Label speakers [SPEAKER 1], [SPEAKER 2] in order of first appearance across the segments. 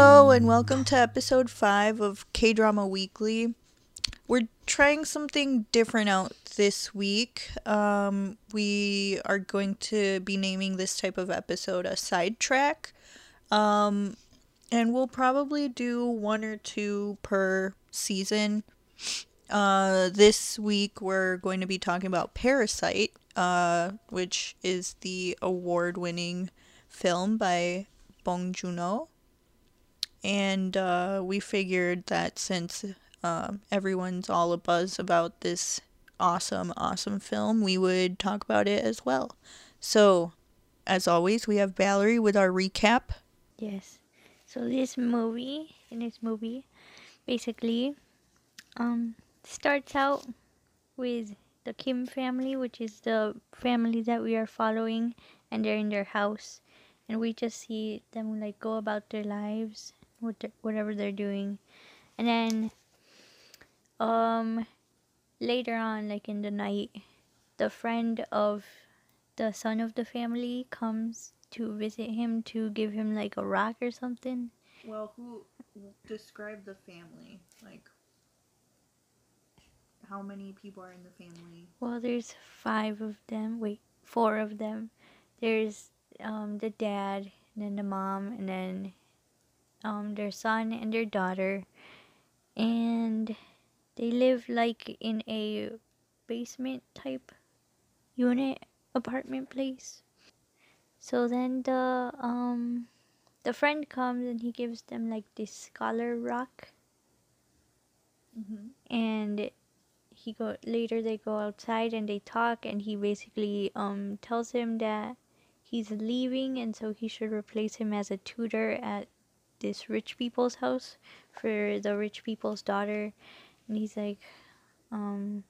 [SPEAKER 1] Hello, and welcome to episode 5 of K Drama Weekly. We're trying something different out this week. Um, we are going to be naming this type of episode a sidetrack. Um, and we'll probably do one or two per season. Uh, this week we're going to be talking about Parasite, uh, which is the award winning film by Bong Joon-ho and uh, we figured that since uh, everyone's all abuzz about this awesome, awesome film, we would talk about it as well. So, as always, we have Valerie with our recap.
[SPEAKER 2] Yes. So this movie, in this movie, basically, um, starts out with the Kim family, which is the family that we are following, and they're in their house, and we just see them like go about their lives what whatever they're doing, and then um later on, like in the night, the friend of the son of the family comes to visit him to give him like a rock or something.
[SPEAKER 1] Well, who describe the family? Like how many people are in the family?
[SPEAKER 2] Well, there's five of them. Wait, four of them. There's um the dad, and then the mom, and then um, their son and their daughter, and they live like in a basement type unit apartment place. So then the um the friend comes and he gives them like this scholar rock. Mm-hmm. And he go later they go outside and they talk and he basically um tells him that he's leaving and so he should replace him as a tutor at this rich people's house for the rich people's daughter. And he's like um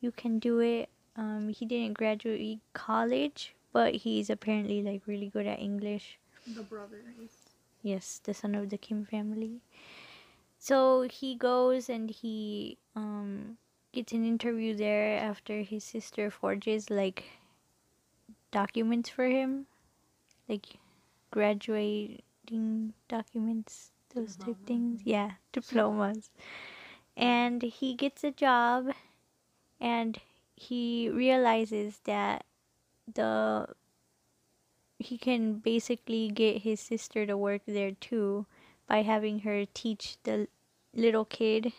[SPEAKER 2] you can do it. Um he didn't graduate college but he's apparently like really good at english.
[SPEAKER 1] The brother
[SPEAKER 2] yes the son of the kim family. So he goes and he um gets an interview there after his sister forges like documents for him like graduate documents, those type things. Mm-hmm. Yeah, diplomas. And he gets a job and he realizes that the he can basically get his sister to work there too by having her teach the little kid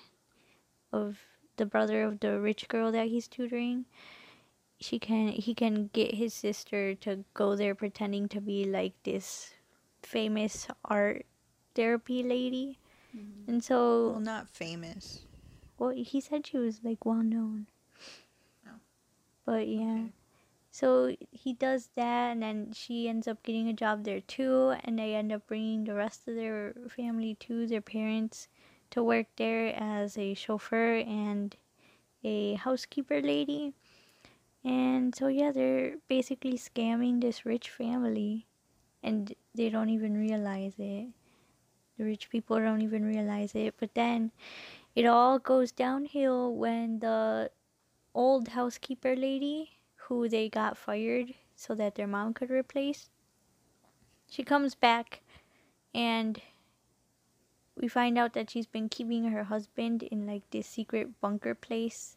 [SPEAKER 2] of the brother of the rich girl that he's tutoring she can he can get his sister to go there pretending to be like this famous art therapy lady. Mm-hmm. And so
[SPEAKER 1] well, not famous.
[SPEAKER 2] Well, he said she was like well known. Oh. But yeah. Okay. So he does that, and then she ends up getting a job there too, and they end up bringing the rest of their family to their parents to work there as a chauffeur and a housekeeper lady. And so, yeah, they're basically scamming this rich family and they don't even realize it. The rich people don't even realize it. But then it all goes downhill when the old housekeeper lady who they got fired so that their mom could replace she comes back and we find out that she's been keeping her husband in like this secret bunker place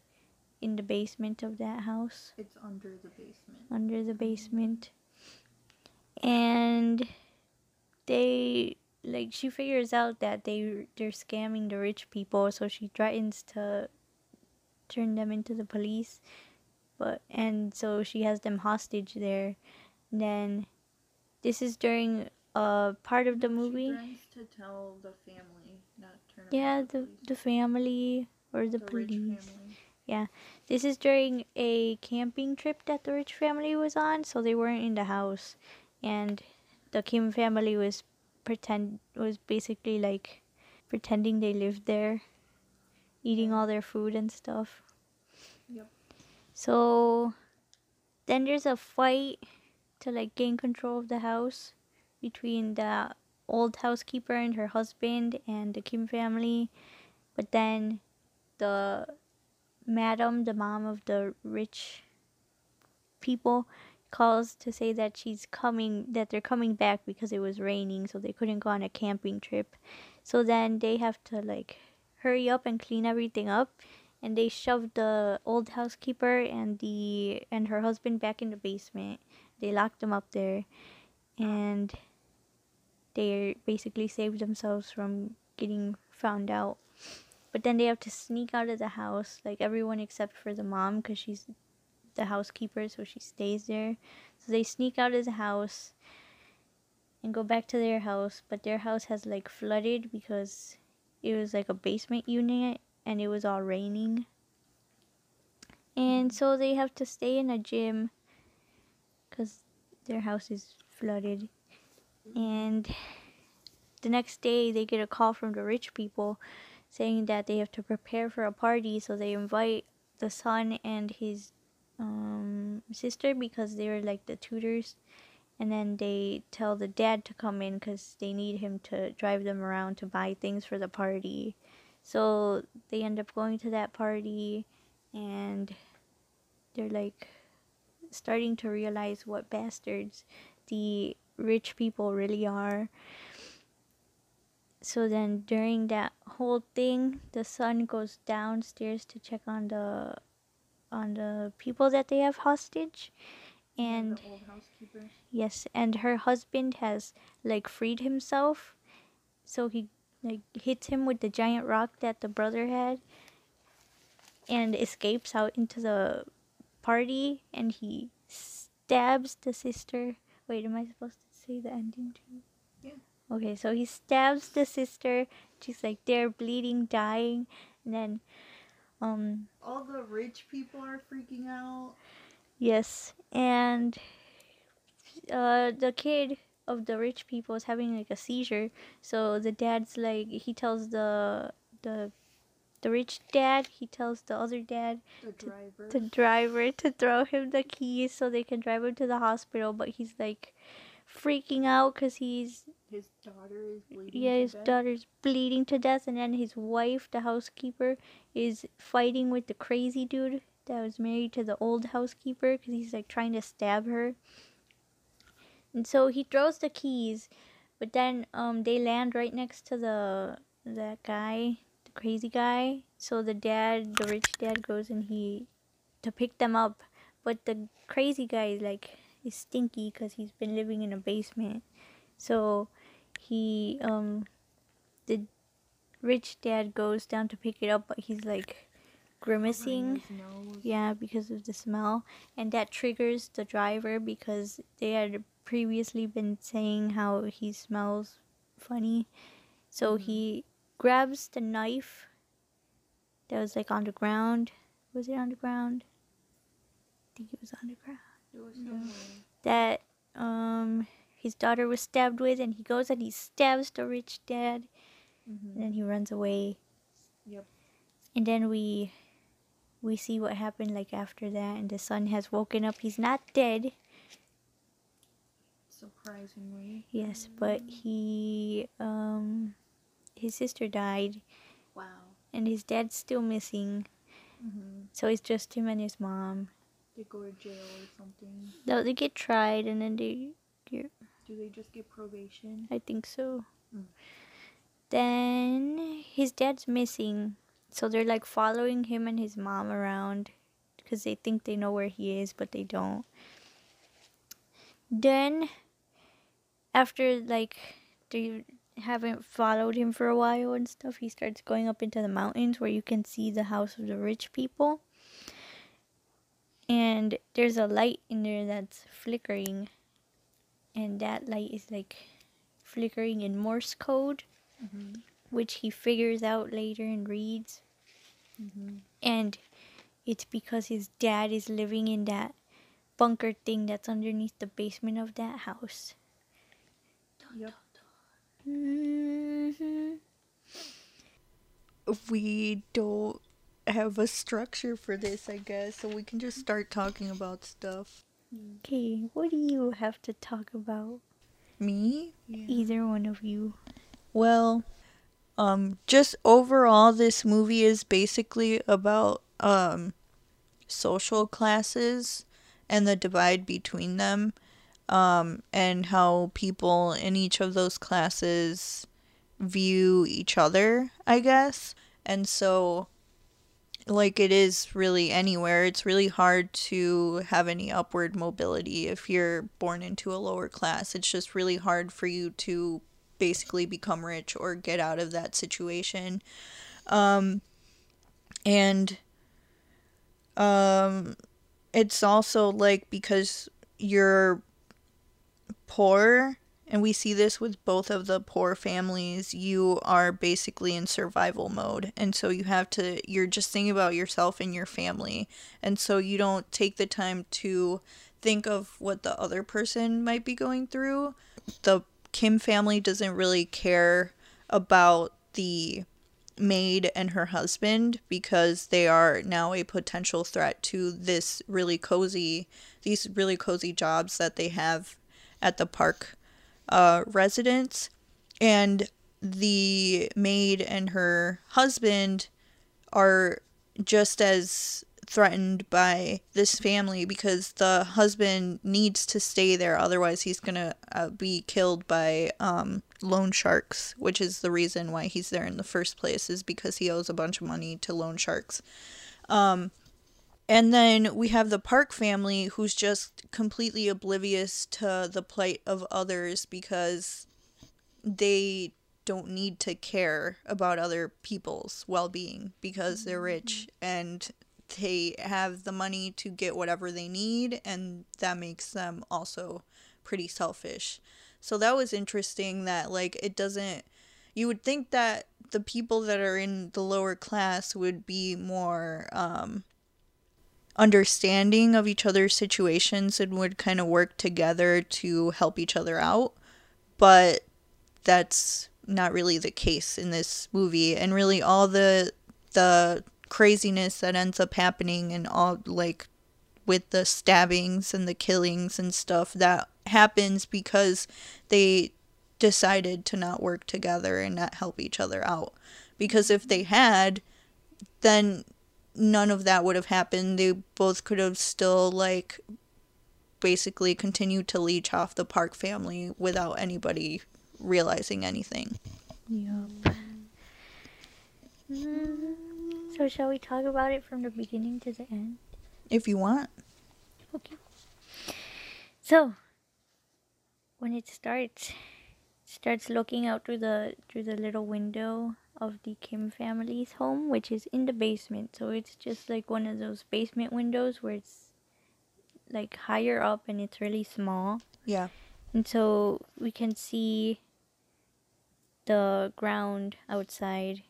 [SPEAKER 2] in the basement of that house.
[SPEAKER 1] It's under the basement.
[SPEAKER 2] Under the mm-hmm. basement and they like she figures out that they they're scamming the rich people so she threatens to turn them into the police. But and so she has them hostage there. And then this is during a part of the movie.
[SPEAKER 1] she to tell the family not turn
[SPEAKER 2] yeah the, the, the family or the, the police. yeah. This is during a camping trip that the rich family was on so they weren't in the house and the Kim family was pretend was basically like pretending they lived there, eating all their food and stuff. Yep. So then there's a fight to like gain control of the house between the old housekeeper and her husband and the Kim family. But then the madam, the mom of the rich people, calls to say that she's coming, that they're coming back because it was raining, so they couldn't go on a camping trip. So then they have to like hurry up and clean everything up, and they shoved the old housekeeper and the and her husband back in the basement. They locked them up there, and they basically saved themselves from getting found out. But then they have to sneak out of the house, like everyone except for the mom, because she's the housekeeper, so she stays there. So they sneak out of the house and go back to their house, but their house has like flooded because it was like a basement unit and it was all raining. And mm. so they have to stay in a gym because their house is flooded. And the next day, they get a call from the rich people saying that they have to prepare for a party. So they invite the son and his um, sister because they were like the tutors. And then they tell the dad to come in because they need him to drive them around to buy things for the party. So they end up going to that party and they're like starting to realize what bastards the rich people really are. So then during that whole thing, the son goes downstairs to check on the on the people that they have hostage and yes, and her husband has like freed himself. So he like hits him with the giant rock that the brother had and escapes out into the party and he stabs the sister. Wait, am I supposed to say the ending too?
[SPEAKER 1] Yeah.
[SPEAKER 2] Okay, so he stabs the sister. She's like there bleeding, dying, and then um
[SPEAKER 1] All the rich people are freaking out.
[SPEAKER 2] yes, and uh the kid of the rich people is having like a seizure. So the dad's like he tells the the the rich dad, he tells the other dad
[SPEAKER 1] The driver.
[SPEAKER 2] the driver to throw him the keys so they can drive him to the hospital, but he's like freaking out because he's
[SPEAKER 1] his daughter is bleeding.
[SPEAKER 2] yeah
[SPEAKER 1] to
[SPEAKER 2] his
[SPEAKER 1] death.
[SPEAKER 2] daughter's bleeding to death, and then his wife, the housekeeper, is fighting with the crazy dude that was married to the old housekeeper because he's like trying to stab her. And so he throws the keys, but then um they land right next to the that guy, the crazy guy. So the dad, the rich dad, goes and he to pick them up, but the crazy guy is like is stinky because he's been living in a basement. So he um the rich dad goes down to pick it up, but he's like grimacing. Yeah, because of the smell. And that triggers the driver because they had previously been saying how he smells funny. So
[SPEAKER 1] Mhm.
[SPEAKER 2] he grabs the knife that was like on the ground. Was it on the ground? I think it was on the ground.
[SPEAKER 1] It was.
[SPEAKER 2] That um his daughter was stabbed with and he goes and he stabs the rich dad
[SPEAKER 1] Mhm.
[SPEAKER 2] and then he runs away.
[SPEAKER 1] Yep.
[SPEAKER 2] And then we we see what happened like after that and the son has woken up. He's not dead.
[SPEAKER 1] Surprisingly.
[SPEAKER 2] Yes, but he um his sister died
[SPEAKER 1] Wow.
[SPEAKER 2] and his dad's still missing.
[SPEAKER 1] hmm
[SPEAKER 2] So it's just him and his mom.
[SPEAKER 1] They go to jail or something.
[SPEAKER 2] No, they get tried and then they get
[SPEAKER 1] Do they just get probation?
[SPEAKER 2] I think so.
[SPEAKER 1] Mm.
[SPEAKER 2] Then his dad's missing. So they're like following him and his mom around because they think they know where he is, but they don't. Then, after like they haven't followed him for a while and stuff, he starts going up into the mountains where you can see the house of the rich people. And there's a light in there that's flickering. And that light is like flickering in Morse code,
[SPEAKER 1] Mm-hmm.
[SPEAKER 2] which he figures out later and reads.
[SPEAKER 1] Mm-hmm.
[SPEAKER 2] And it's because his dad is living in that bunker thing that's underneath the basement of that house.
[SPEAKER 1] Yep.
[SPEAKER 2] hmm
[SPEAKER 1] We don't have a structure for this, I guess, so we can just start talking about stuff.
[SPEAKER 2] Okay, what do you have to talk about?
[SPEAKER 1] Me?
[SPEAKER 2] Either one of you.
[SPEAKER 1] Well, um, just overall, this movie is basically about um, social classes and the divide between them um, and how people in each of those classes view each other, I guess. And so, like it is really anywhere, it's really hard to have any upward mobility if you're born into a lower class. It's just really hard for you to basically become rich or get out of that situation. Um, and um, it's also like because you're poor and we see this with both of the poor families you are basically in survival mode. And so you have to you're just thinking about yourself and your family. And so you don't take the time to think of what the other person might be going through. The kim family doesn't really care about the maid and her husband because they are now a potential threat to this really cozy these really cozy jobs that they have at the park uh, residence, and the maid and her husband are just as threatened by this family because the husband needs to stay there otherwise he's gonna uh, be killed by um, loan sharks which is the reason why he's there in the first place is because he owes a bunch of money to loan sharks. Um, and then we have the Park family who's just completely oblivious to the plight of others because they don't need to care about other people's well being because they're rich and they have the money to get whatever they need, and that makes them also pretty selfish. So that was interesting that, like, it doesn't. You would think that the people that are in the lower class would be more um, understanding of each other's situations and would kind of work together to help each other out. But that's not really the case in this movie and really all the the craziness that ends up happening and all like with the stabbings and the killings and stuff that happens because they decided to not work together and not help each other out because if they had then none of that would have happened. They both could have still like basically continued to leech off the Park family without anybody realizing anything.
[SPEAKER 2] Yup. So shall we talk about it from the beginning to the end?
[SPEAKER 1] If you want.
[SPEAKER 2] Okay. So when it starts, it starts looking out through the through the little window of the Kim family's home, which is in the basement. So it's just like one of those basement windows where it's like higher up and it's really small.
[SPEAKER 1] Yeah.
[SPEAKER 2] And so we can see the ground outside.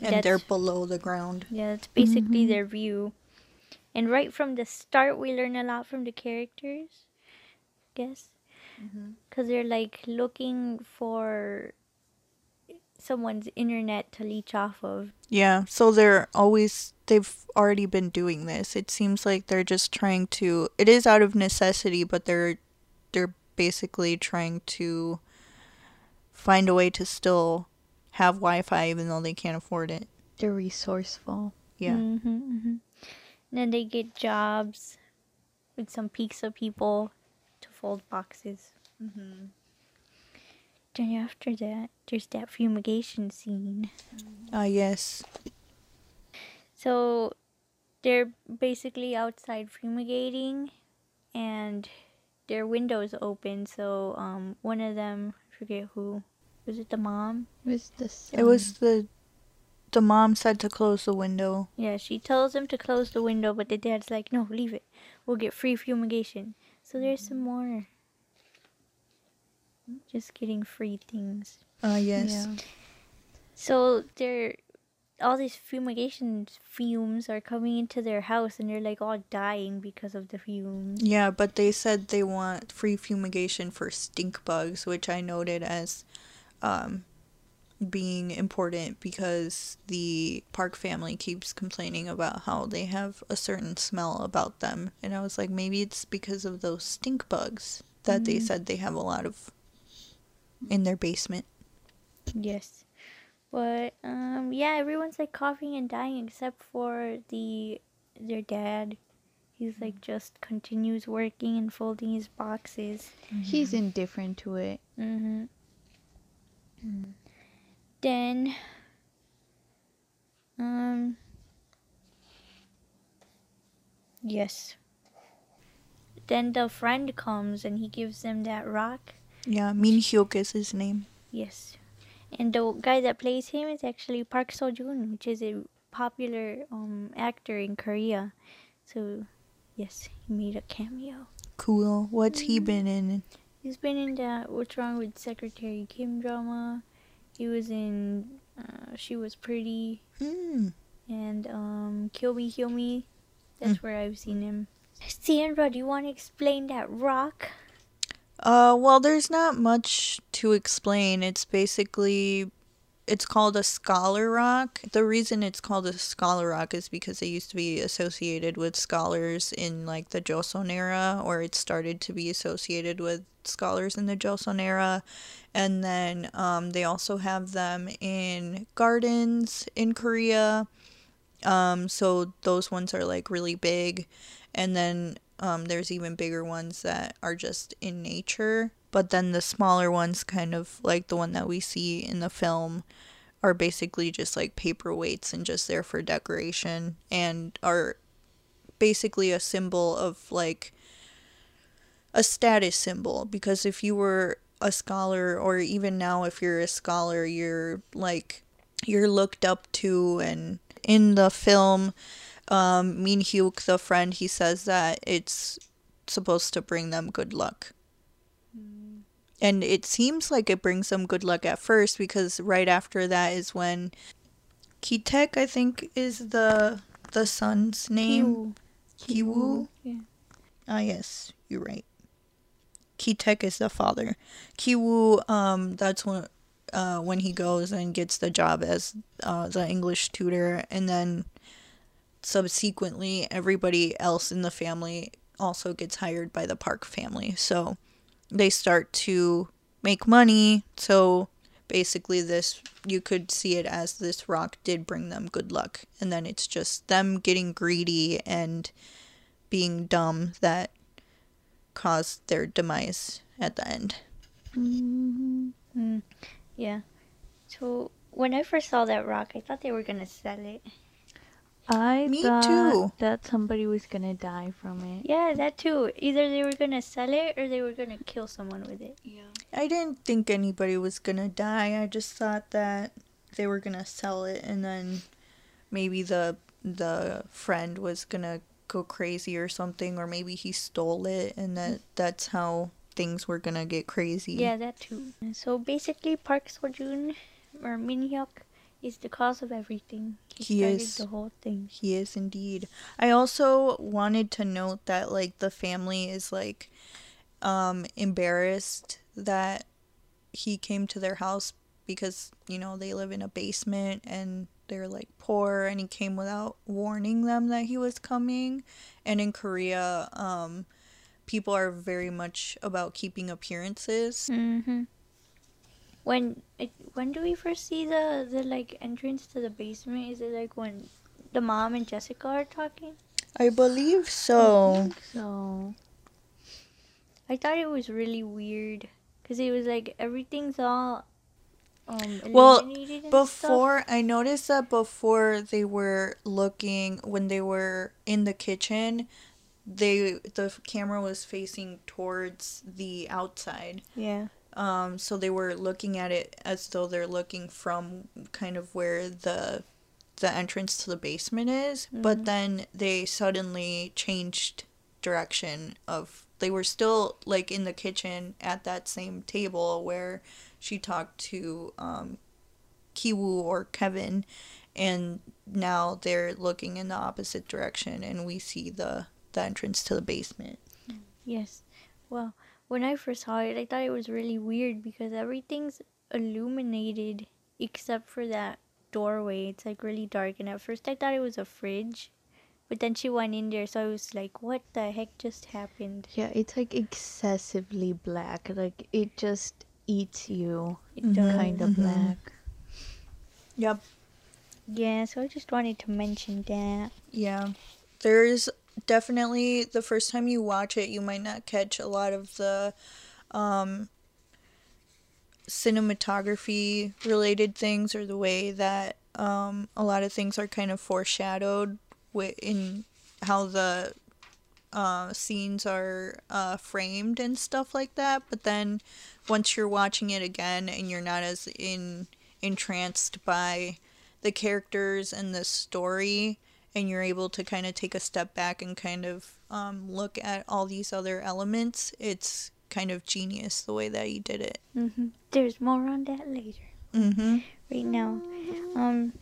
[SPEAKER 1] And
[SPEAKER 2] That's-
[SPEAKER 1] they're below the ground.
[SPEAKER 2] Yeah, that's basically mm-hmm. their view. And right from the start, we learn a lot from the characters, I guess. Mm-hmm. Because they're like looking for someone's internet to leech off of.
[SPEAKER 1] Yeah, so they're always they've already been doing this. It seems like they're just trying to it is out of necessity, but they're they're basically trying to find a way to still have Wi-Fi even though they can't afford it.
[SPEAKER 3] They're resourceful.
[SPEAKER 1] Yeah.
[SPEAKER 2] Mm-hmm, mm-hmm. And then they get jobs with some pizza people to fold boxes.
[SPEAKER 1] Mm-hmm.
[SPEAKER 2] Then after that, there's that fumigation scene.
[SPEAKER 1] Ah, yes.
[SPEAKER 2] So they're basically outside fumigating and their windows open. So um, one of them, I forget who, was it the mom?
[SPEAKER 3] It was the
[SPEAKER 1] It was the the mom said to close the window.
[SPEAKER 2] Yeah, she tells him to close the window, but the dad's like, no, leave it. We'll get free fumigation. So there's some more. Just getting free things.
[SPEAKER 1] Ah, yes.
[SPEAKER 3] Yeah.
[SPEAKER 2] So they're all these fumigation fumes are coming into their house and they're like all dying because of the fumes.
[SPEAKER 1] Yeah, but they said they want free fumigation for stink bugs, which I noted as um, being important because the Park family keeps complaining about how they have a certain smell about them. And I was like, maybe it's because of those stink bugs that they said they have a lot of in their basement.
[SPEAKER 2] Yes. But um yeah, everyone's like coughing and dying except for the their dad. He's like just continues working and folding his boxes.
[SPEAKER 3] He's indifferent to it.
[SPEAKER 2] Mm-hmm. Then, um, yes. Then the friend comes and he gives them that rock.
[SPEAKER 1] Yeah, Min Hyuk is his name.
[SPEAKER 2] Yes. And the guy that plays him is actually Park Seo Joon, which is a popular um actor in Korea. So, yes, he made a cameo.
[SPEAKER 1] Cool. What's he been in?
[SPEAKER 2] He's been in that What's Wrong with Secretary Kim drama. He was in uh, She Was Pretty
[SPEAKER 1] Hmm.
[SPEAKER 2] and um Kill Me Heal Me. That's where I've seen him. Sandra, do you want to explain that rock?
[SPEAKER 1] Uh, well, there's not much to explain. It's basically, it's called a scholar rock. The reason it's called a scholar rock is because it used to be associated with scholars in like the Joseon era, or it started to be associated with scholars in the Joseon era. And then um, they also have them in gardens in Korea. Um, so those ones are like really big. And then um, there's even bigger ones that are just in nature. But then the smaller ones, kind of like the one that we see in the film, are basically just like paperweights and just there for decoration and are basically a symbol of like a status symbol. Because if you were a scholar, or even now, if you're a scholar, you're like, you're looked up to. And in the film, um, Hyuk, the friend, he says that it's supposed to bring them good luck. And it seems like it brings them good luck at first because right after that is when Kitek, I think, is the the son's name. Kiwoo.
[SPEAKER 2] Yeah.
[SPEAKER 1] Ah, yes, you're right. Kitek is the father. Kiwoo, um, that's when, uh, when he goes and gets the job as uh, the English tutor, and then subsequently, everybody else in the family also gets hired by the Park family. So they start to make money. So basically, this you could see it as this rock did bring them good luck, and then it's just them getting greedy and being dumb that caused their demise at the end.
[SPEAKER 2] Mm, yeah. So when I first saw that rock, I thought they were gonna sell it.
[SPEAKER 3] I
[SPEAKER 1] Me
[SPEAKER 3] thought
[SPEAKER 1] too.
[SPEAKER 3] that somebody was gonna die from it.
[SPEAKER 2] Yeah, that too. Either they were gonna sell it or they were gonna kill someone with it. Yeah.
[SPEAKER 1] I didn't think anybody was gonna die. I just thought that they were gonna sell it, and then maybe the the friend was gonna go crazy or something, or maybe he stole it, and that that's how things were gonna get crazy.
[SPEAKER 2] Yeah, that too. So basically, Park Seo Joon or Min Is the cause of everything.
[SPEAKER 1] He
[SPEAKER 2] started
[SPEAKER 1] is.
[SPEAKER 2] the whole thing.
[SPEAKER 1] He is indeed. I also wanted to note that like the family is like um embarrassed that he came to their house because, you know, they live in a basement and they're like poor and he came without warning them that he was coming. And in Korea, um people are very much about keeping appearances.
[SPEAKER 2] Mm-hmm. When it, when do we first see the the like entrance to the basement? Is it like when the mom and Jessica are talking?
[SPEAKER 1] I believe so.
[SPEAKER 3] So
[SPEAKER 2] I thought it was really weird because it was like everything's all um
[SPEAKER 1] Well, Before I noticed that before they were looking when they were in the kitchen, they the camera was facing towards the outside.
[SPEAKER 2] Yeah.
[SPEAKER 1] Um so they were looking at it as though they're looking from kind of where the the entrance to the basement is, but then they suddenly changed direction of they were still like in the kitchen at that same table where she talked to um Kiwoo or Kevin and now they're looking in the opposite direction and we see the the entrance to the basement.
[SPEAKER 2] Yes. Well, when I first saw it, I thought it was really weird because everything's illuminated except for that doorway. It's like really dark, and at first I thought it was a fridge, but then she went in there, so I was like, "What the heck just happened?"
[SPEAKER 3] yeah, it's like excessively black. Like it just eats you.
[SPEAKER 2] It does.
[SPEAKER 3] Kind of mm-hmm. black.
[SPEAKER 1] Yep.
[SPEAKER 2] Yeah. So I just wanted to mention that.
[SPEAKER 1] Yeah. There's definitely the first time you watch it, you might not catch a lot of the um, cinematography related things or the way that um, a lot of things are kind of foreshadowed in how the uh, scenes are uh, framed and stuff like that. But then once you're watching it again and you're not as in entranced by the characters and the story, and you're able to kind of take a step back and kind of um, look at all these other elements, it's kind of genius the way that he did it.
[SPEAKER 2] hmm There's more on that later.
[SPEAKER 1] Mm-hmm.
[SPEAKER 2] Right now, um.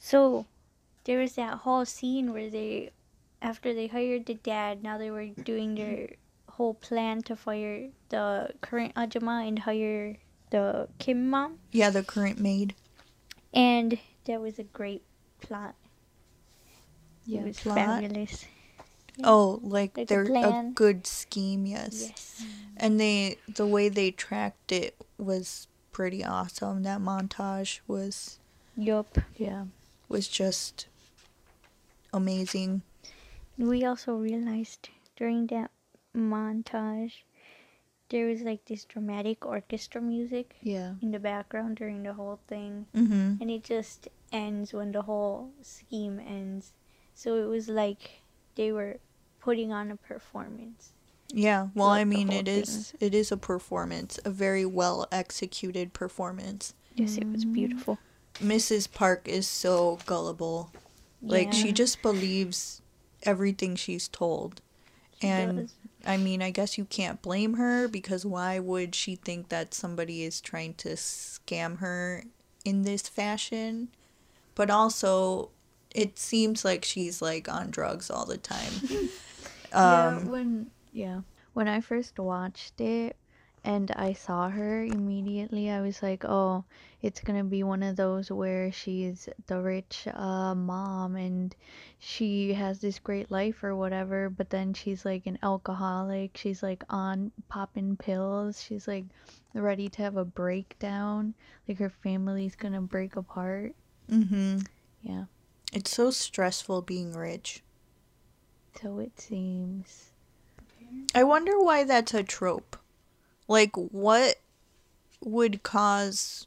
[SPEAKER 2] So, there was that whole scene where they, after they hired the dad, now they were doing their whole plan to fire the current Ajama and hire the Kim mom,
[SPEAKER 1] Yeah, the current maid.
[SPEAKER 2] and that was a great plot.
[SPEAKER 3] Yeah,
[SPEAKER 2] it was fabulous.
[SPEAKER 1] Oh, like,
[SPEAKER 2] Like
[SPEAKER 1] they're a
[SPEAKER 2] plan.
[SPEAKER 1] good scheme, yes.
[SPEAKER 2] Yes.
[SPEAKER 1] And they the way they tracked it was pretty awesome. That montage was
[SPEAKER 2] Yup.
[SPEAKER 3] Yeah.
[SPEAKER 1] was just amazing.
[SPEAKER 2] We also realized during that montage there was like this dramatic orchestra music
[SPEAKER 3] Yeah.
[SPEAKER 2] in the background during the whole thing
[SPEAKER 1] Mm-hmm.
[SPEAKER 2] and it just ends when the whole scheme ends. So it was like they were putting on a performance.
[SPEAKER 1] Yeah. Well,
[SPEAKER 2] Throughout
[SPEAKER 1] I
[SPEAKER 2] the
[SPEAKER 1] mean,
[SPEAKER 2] whole
[SPEAKER 1] it is it is a performance, a very well executed performance.
[SPEAKER 2] Yes, it was beautiful.
[SPEAKER 1] Mrs. Park is so gullible. Like she just believes everything she's told.
[SPEAKER 2] She
[SPEAKER 1] and
[SPEAKER 2] does.
[SPEAKER 1] I mean, I guess you can't blame her because why would she think that somebody is trying to scam her in this fashion? But also, it seems like she's like on drugs all the time.
[SPEAKER 3] yeah,
[SPEAKER 1] um,
[SPEAKER 3] when yeah, when I first watched it and I saw her immediately, I was like, "Oh, it's gonna be one of those where she's the rich uh, mom and she has this great life or whatever, but then she's like an alcoholic. She's like on popping pills. She's like ready to have a breakdown. Like her family's gonna break apart.
[SPEAKER 1] Mm-hmm.
[SPEAKER 3] Yeah,
[SPEAKER 1] It's so stressful being rich.
[SPEAKER 3] so it seems.
[SPEAKER 1] I wonder why that's a trope. Like, what would cause.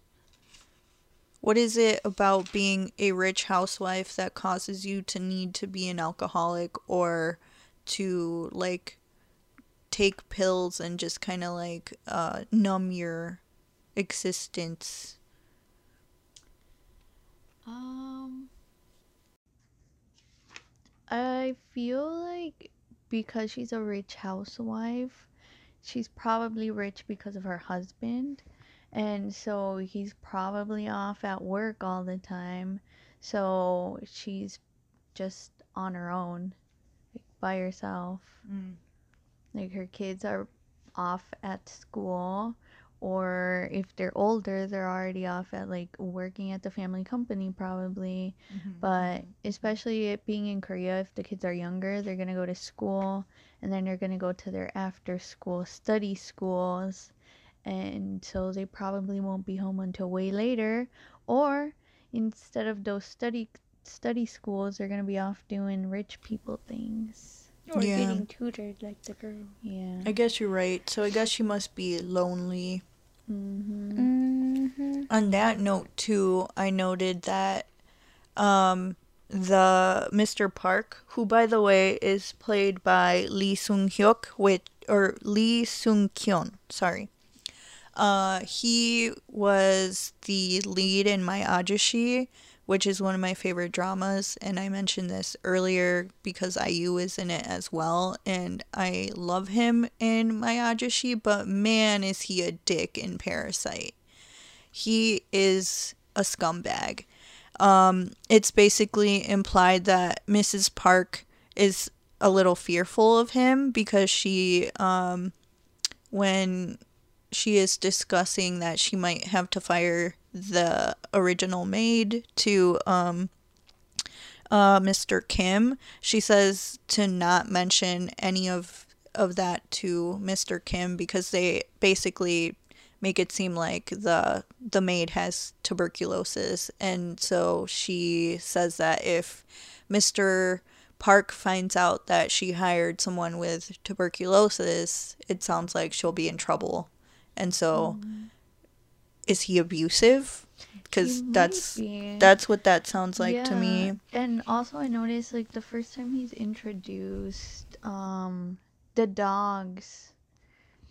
[SPEAKER 1] What is it about being a rich housewife that causes you to need to be an alcoholic or to, like, take pills and just kind of, like, uh, numb your existence?
[SPEAKER 3] Um, I feel like because she's a rich housewife, she's probably rich because of her husband. And so he's probably off at work all the time. So she's just on her own, like by herself. Mm. Like her kids are off at school, or if they're older, they're already off at like working at the family company, probably. Mm-hmm, but mm-hmm. especially it being in Korea, if the kids are younger, they're gonna go to school and then they're gonna go to their after school study schools. And so they probably won't be home until way later. Or instead of those study study schools, they're gonna be off doing rich people things.
[SPEAKER 2] Or
[SPEAKER 1] Yeah.
[SPEAKER 2] getting tutored like the girl.
[SPEAKER 3] Yeah.
[SPEAKER 1] I guess you're right. So I guess she must be lonely.
[SPEAKER 3] Mm-hmm.
[SPEAKER 1] On that note too i noted that um the mr park who by the way is played by lee sung hyuk which or lee sung kyun sorry uh he was the lead in my ajushi which is one of my favorite dramas and i mentioned this earlier because iu is in it as well and i love him in my ajushi but man is he a dick in parasite he is a scumbag. Um, it's basically implied that Mrs. Park is a little fearful of him because she, um, when she is discussing that she might have to fire the original maid to um, uh, Mr. Kim, she says to not mention any of of that to Mr. Kim because they basically make it seem like the the maid has tuberculosis and so she says that if Mr. Park finds out that she hired someone with tuberculosis, it sounds like she'll be in trouble. And so, is he abusive? Because that's
[SPEAKER 3] be.
[SPEAKER 1] that's what that sounds like to me.
[SPEAKER 3] And also I noticed like the first time he's introduced um the dogs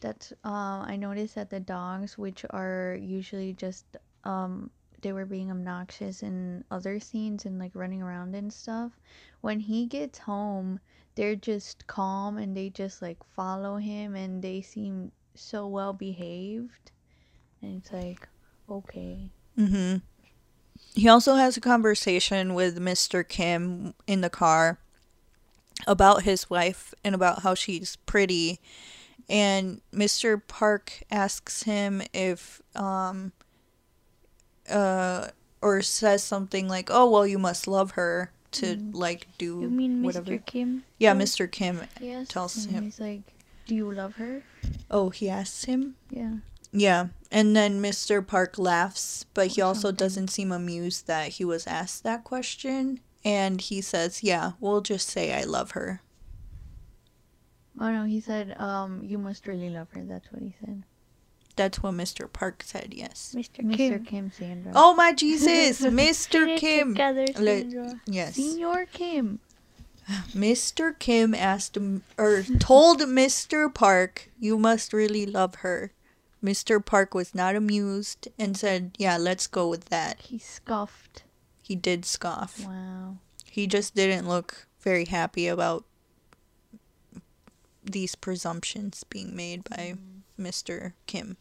[SPEAKER 3] that um I noticed that the dogs which are usually just um they were being obnoxious in other scenes and like running around and stuff. When he gets home, they're just calm and they just like follow him and they seem so well behaved. And it's like, okay.
[SPEAKER 1] Mm-hmm. He also has a conversation with Mr. Kim in the car about his wife and about how she's pretty. And Mr. Park asks him if, um, uh, or says something like, "Oh, well, you must love her to like do
[SPEAKER 2] You mean
[SPEAKER 1] whatever."
[SPEAKER 2] Mr. Kim?
[SPEAKER 1] Yeah. Mr. Kim.
[SPEAKER 3] Yes.
[SPEAKER 1] Tells
[SPEAKER 3] and
[SPEAKER 1] him.
[SPEAKER 3] He's like, "Do you love her?"
[SPEAKER 1] Oh, he asks him.
[SPEAKER 3] Yeah.
[SPEAKER 1] Yeah, and then Mr. Park laughs, but he also
[SPEAKER 3] something.
[SPEAKER 1] doesn't seem amused that he was asked that question. And he says, Yeah, we'll just say I love her.
[SPEAKER 3] Oh no, he said, "Um, you must really love her." That's what he said.
[SPEAKER 1] That's what Mr. Park said, yes.
[SPEAKER 2] Mr.
[SPEAKER 3] Mr.
[SPEAKER 2] Kim.
[SPEAKER 3] Kim Sandra.
[SPEAKER 1] Oh my Jesus, Mr. Kim.
[SPEAKER 2] together,
[SPEAKER 1] Le-
[SPEAKER 2] Sandra.
[SPEAKER 1] Yes.
[SPEAKER 3] Senior Kim.
[SPEAKER 1] Mr. Kim asked or told Mr. Park, You must really love her. Mr. Park was not amused and said, Yeah, let's go with that.
[SPEAKER 3] He scoffed.
[SPEAKER 1] He did scoff.
[SPEAKER 3] Wow.
[SPEAKER 1] he just didn't look very happy about these presumptions being made by Mr. Kim.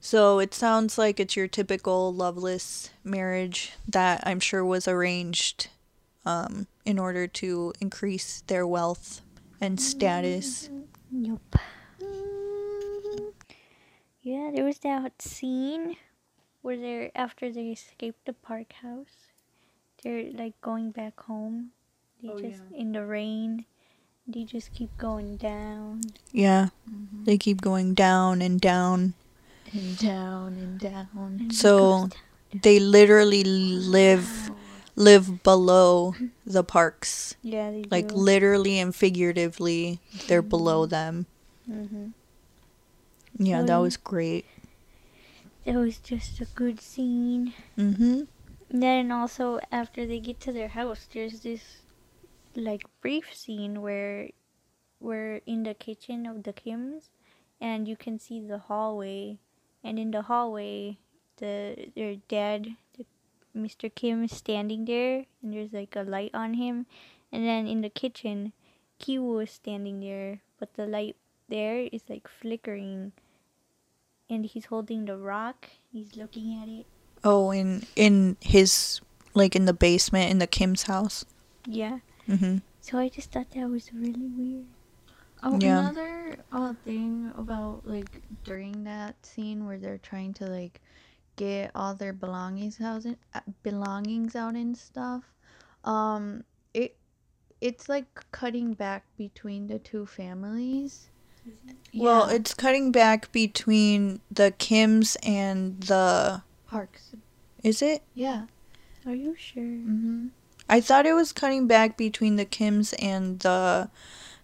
[SPEAKER 1] So it sounds like it's your typical loveless marriage that I'm sure was arranged um, in order to increase their wealth and status.
[SPEAKER 2] Yup. Yeah, there was that scene where they're after they escaped the park house. They're like going back home. They
[SPEAKER 3] Oh,
[SPEAKER 2] just in the rain. They just keep going down.
[SPEAKER 1] Yeah, mm-hmm. they keep going down and down.
[SPEAKER 3] And down and down.
[SPEAKER 2] and
[SPEAKER 1] So
[SPEAKER 2] goes down.
[SPEAKER 1] they literally live live below the parks.
[SPEAKER 2] yeah, they
[SPEAKER 1] like
[SPEAKER 2] do.
[SPEAKER 1] literally and figuratively they're below them
[SPEAKER 2] hmm
[SPEAKER 1] yeah that was great
[SPEAKER 2] That was just a good scene.
[SPEAKER 1] mm-hmm
[SPEAKER 2] And then also after they get to their house, there's this like brief scene where we're in the kitchen of the Kims, and you can see the hallway, and in the hallway, the their dad, Mr. Kim, is standing there, and there's like a light on him, and then in the kitchen, Kiwoo is standing there, but the light there is like flickering, and he's holding the rock. He's looking at it.
[SPEAKER 1] oh in in his like in the basement in the kim's house
[SPEAKER 2] Yeah.
[SPEAKER 1] mm-hmm
[SPEAKER 2] So I just thought that was really weird.
[SPEAKER 3] Oh,
[SPEAKER 1] Yeah.
[SPEAKER 3] another uh, thing about like during that scene where they're trying to like get all their belongings out and uh, belongings out and stuff. Um, it it's like cutting back between the two families.
[SPEAKER 1] well it's cutting back between the kims and the
[SPEAKER 3] parks.
[SPEAKER 1] is it
[SPEAKER 3] Yeah.
[SPEAKER 2] Are you sure?
[SPEAKER 3] Mm-hmm.
[SPEAKER 1] i thought it was cutting back between the kims and the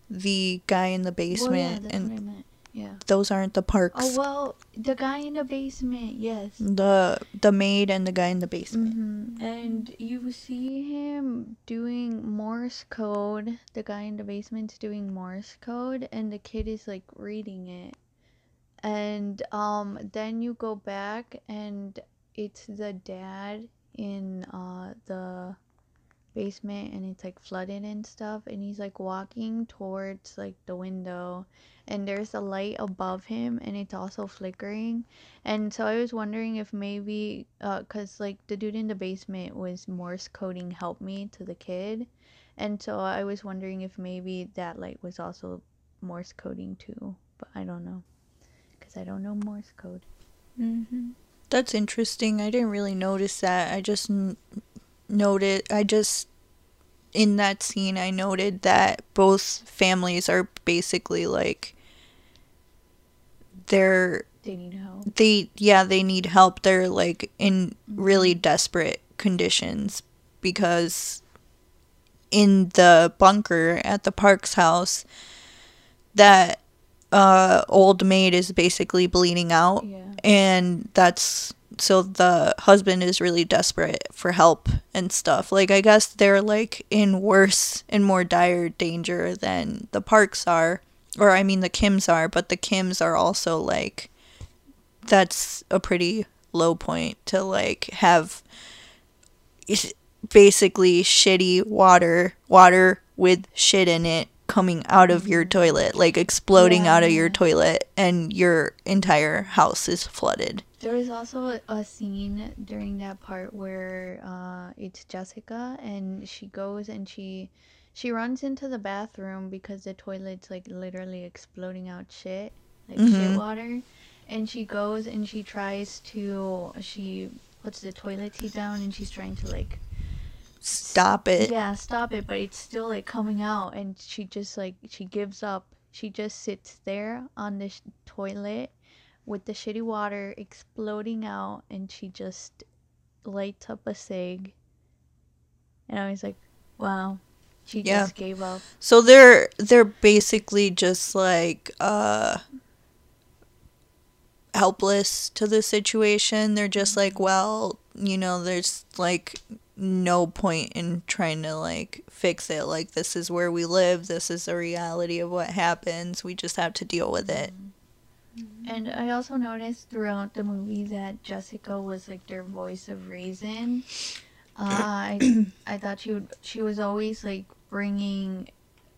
[SPEAKER 1] the guy in the
[SPEAKER 3] Well, yeah,
[SPEAKER 1] basement
[SPEAKER 3] that's
[SPEAKER 1] and
[SPEAKER 3] what I meant. Yeah.
[SPEAKER 1] those aren't the parks
[SPEAKER 3] Oh well, the guy in the basement. Yes.
[SPEAKER 1] the the maid and the guy in the basement
[SPEAKER 3] hmm And you see him doing Morse code. The guy in the basement's doing Morse code, and the kid is like reading it. And um, then you go back, and it's the dad in uh the basement, and it's like flooded and stuff. And he's like walking towards like the window, and there's a light above him, and it's also flickering. And so I was wondering if maybe, uh, cause like the dude in the basement was Morse coding "help me" to the kid, and so I was wondering if maybe that light was also Morse coding too, but I don't know, cause I don't know Morse code.
[SPEAKER 2] Mm-hmm.
[SPEAKER 1] That's interesting. I didn't really notice that. I just n- noted. I just in that scene I noted that both families are basically like they're
[SPEAKER 3] They need help.
[SPEAKER 1] they yeah they need help. They're like in really desperate conditions because in the bunker at the Parks house that uh old maid is basically bleeding out
[SPEAKER 3] Yeah.
[SPEAKER 1] and that's so the husband is really desperate for help and stuff like i guess they're like in worse and more dire danger than the parks are or i mean the kims are but the kims are also like that's a pretty low point to like have basically shitty water water with shit in it coming out of your toilet like exploding out of your toilet and your entire house is flooded.
[SPEAKER 3] There is also a, a scene during that part where uh, it's Jessica and she goes and she she runs into the bathroom because the toilet's like literally exploding out shit like
[SPEAKER 1] Mhm.
[SPEAKER 3] shit water. And she goes and she tries to she puts the toilet seat down and she's trying to like
[SPEAKER 1] stop it.
[SPEAKER 3] Yeah stop it but it's still like coming out. And she just like she gives up. She just sits there on the sh- toilet with the shitty water exploding out and she just lights up a cig. And i was like wow she
[SPEAKER 1] Yeah.
[SPEAKER 3] just gave up
[SPEAKER 1] So they're they're basically just like uh helpless to the situation. They're just like, well, you know, there's like no point in trying to like fix it. Like this is where we live. This is the reality of what happens. We just have to deal with it.
[SPEAKER 3] and i also noticed throughout the movie that jessica was like their voice of reason uh, I, I thought she would she was always like bringing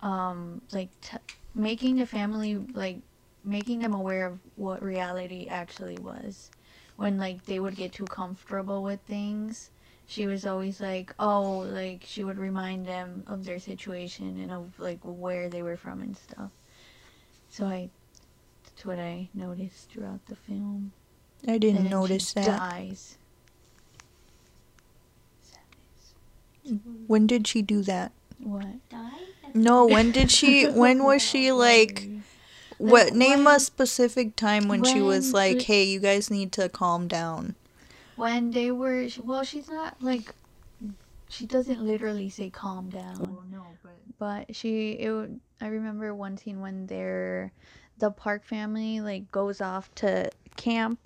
[SPEAKER 3] um like t- making the family like making them aware of what reality actually was. When like they would get too comfortable with things she was always like oh like she would remind them of their situation and of like where they were from and stuff. So i that's what i noticed throughout the film.
[SPEAKER 1] I didn't notice that.
[SPEAKER 3] dies
[SPEAKER 1] When did she do that?
[SPEAKER 3] what Die?
[SPEAKER 1] No, when did she when was she like what name
[SPEAKER 3] when-
[SPEAKER 1] a specific time when she was like, "Hey, you guys need to calm down."
[SPEAKER 3] when they were well she's not like she doesn't literally say calm down
[SPEAKER 4] Oh no, but
[SPEAKER 3] but she it would- i remember one scene when they're the park family like goes off to camp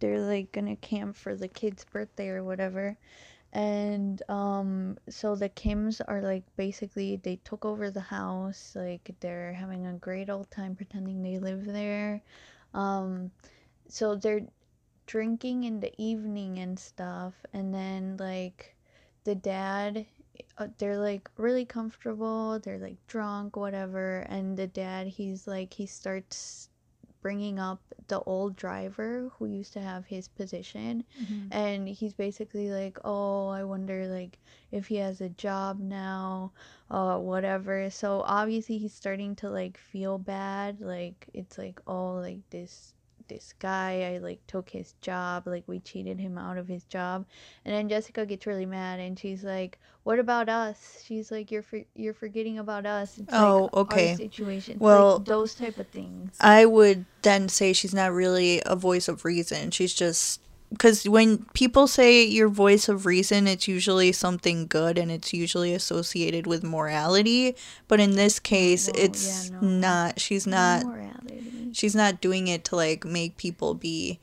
[SPEAKER 3] they're like gonna camp for the kid's birthday or whatever and um so the kims are like basically they took over the house like they're having a great old time pretending they live there. Um so they're drinking in the evening and stuff and then like the dad uh, they're like really comfortable they're like drunk whatever and the dad he's like he starts bringing up the old driver who used to have his position. And he's basically like oh i wonder like if he has a job now uh whatever. So obviously he's starting to like feel bad like it's like oh like this this guy i like took his job like we cheated him out of his job and then jessica gets really mad and she's like what about us she's like you're for- you're forgetting about us it's
[SPEAKER 1] Oh,
[SPEAKER 3] like
[SPEAKER 1] okay.
[SPEAKER 3] situation
[SPEAKER 1] Well,
[SPEAKER 3] like, those type of things
[SPEAKER 1] I would then say she's not really a voice of reason. She's just because when people say your voice of reason, it's usually something good and it's usually associated with morality. But in this case,
[SPEAKER 3] yeah,
[SPEAKER 1] it's
[SPEAKER 3] no.
[SPEAKER 1] not. She's not.
[SPEAKER 3] morality
[SPEAKER 1] She's not doing it to like make people be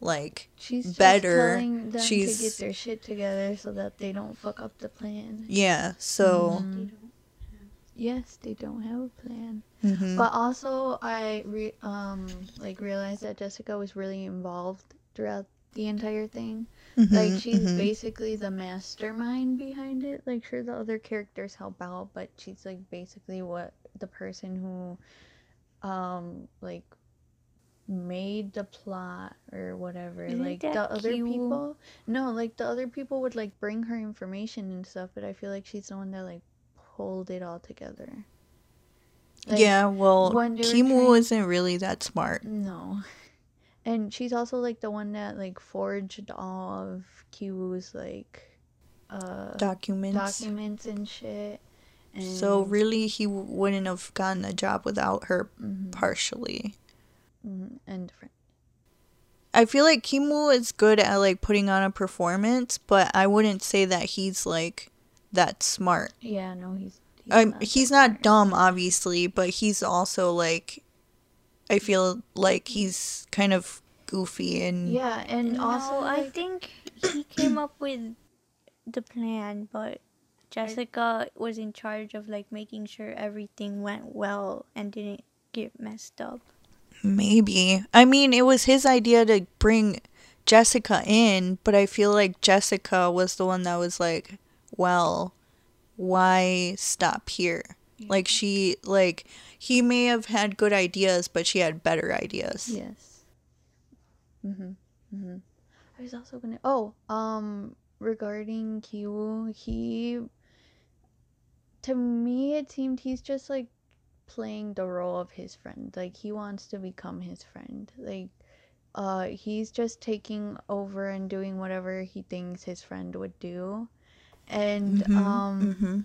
[SPEAKER 1] like
[SPEAKER 3] She's
[SPEAKER 1] better.
[SPEAKER 3] telling them
[SPEAKER 1] She's-
[SPEAKER 3] to get their shit together so that they don't fuck up the plan.
[SPEAKER 1] yeah. So
[SPEAKER 3] Mhm. Yes, they don't have a plan.
[SPEAKER 1] mhm.
[SPEAKER 3] But also, I re- um like realized that Jessica was really involved throughout the entire thing. Like
[SPEAKER 1] Mhm,
[SPEAKER 3] she's
[SPEAKER 1] mhm.
[SPEAKER 3] basically the mastermind behind it. Like sure the other characters help out, but she's like basically what the person who um like made the plot or whatever.
[SPEAKER 2] Isn't
[SPEAKER 3] like the other people No, like the other people would like bring her information and stuff, but I feel like she's the one that like pulled it all together. Like,
[SPEAKER 1] yeah. Well,
[SPEAKER 3] when they were
[SPEAKER 1] Kiwoo
[SPEAKER 3] trying-
[SPEAKER 1] isn't really that smart.
[SPEAKER 3] no. And she's also like the one that like forged all of Kiwoo's like uh
[SPEAKER 1] Documents.
[SPEAKER 3] documents and shit. And
[SPEAKER 1] So really, he w- wouldn't have gotten a job without her
[SPEAKER 3] Mhm,
[SPEAKER 1] partially.
[SPEAKER 3] mhm, and different.
[SPEAKER 1] I feel like Kiwoo is good at like putting on a performance, but I wouldn't say that he's like that smart.
[SPEAKER 3] Yeah, no, he's. he's
[SPEAKER 1] Um,
[SPEAKER 3] not
[SPEAKER 1] he's not dumb, obviously, but he's also like, I feel like he's kind of goofy and
[SPEAKER 3] Yeah, and
[SPEAKER 2] no,
[SPEAKER 3] also
[SPEAKER 2] I think he came up with the plan, but Jessica was in charge of like making sure everything went well and didn't get messed up.
[SPEAKER 1] maybe. I mean, it was his idea to bring Jessica in, but I feel like Jessica was the one that was like, well, why stop here? Like she like he may have had good ideas, but she had better ideas.
[SPEAKER 3] Yes. Mhm. Mhm. I was also gonna. Oh, um, regarding Kiwoo, he. To me, it seemed he's just like playing the role of his friend. Like he wants to become his friend. Like, uh, he's just taking over and doing whatever he thinks his friend would do, and
[SPEAKER 1] Mhm,
[SPEAKER 3] um
[SPEAKER 1] mhm.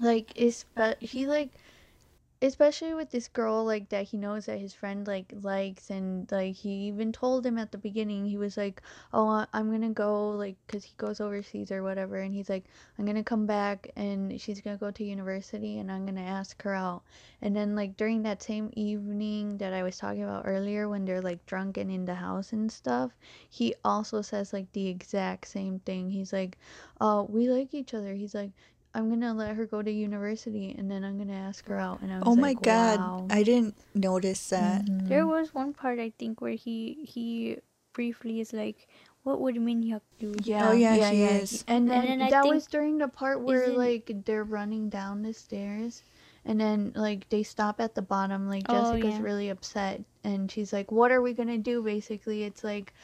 [SPEAKER 3] like is but he like especially with this girl like that he knows that his friend like likes and like he even told him at the beginning he was like oh i'm gonna go like because he goes overseas or whatever and he's like i'm gonna come back and she's gonna go to university and i'm gonna ask her out. And then like during that same evening that i was talking about earlier when they're like drunk and in the house and stuff he also says like the exact same thing. He's like uh we like each other. He's like I'm gonna let her go to university and then I'm gonna ask her out. And I was
[SPEAKER 1] Oh my
[SPEAKER 3] like,
[SPEAKER 1] god,
[SPEAKER 3] wow.
[SPEAKER 1] I didn't notice that.
[SPEAKER 3] Mhm.
[SPEAKER 2] There was one part I think where he he briefly is like, "What would Minhyuk do?"
[SPEAKER 3] Yeah,
[SPEAKER 1] Oh, yeah, he is.
[SPEAKER 3] And then,
[SPEAKER 2] And then
[SPEAKER 3] that was during the part where
[SPEAKER 2] isn't-
[SPEAKER 3] like they're running down the stairs, and then like they stop at the bottom. Like
[SPEAKER 2] Oh,
[SPEAKER 3] Jessica's
[SPEAKER 2] yeah.
[SPEAKER 3] really upset, and she's like, "What are we gonna do?" Basically, it's like,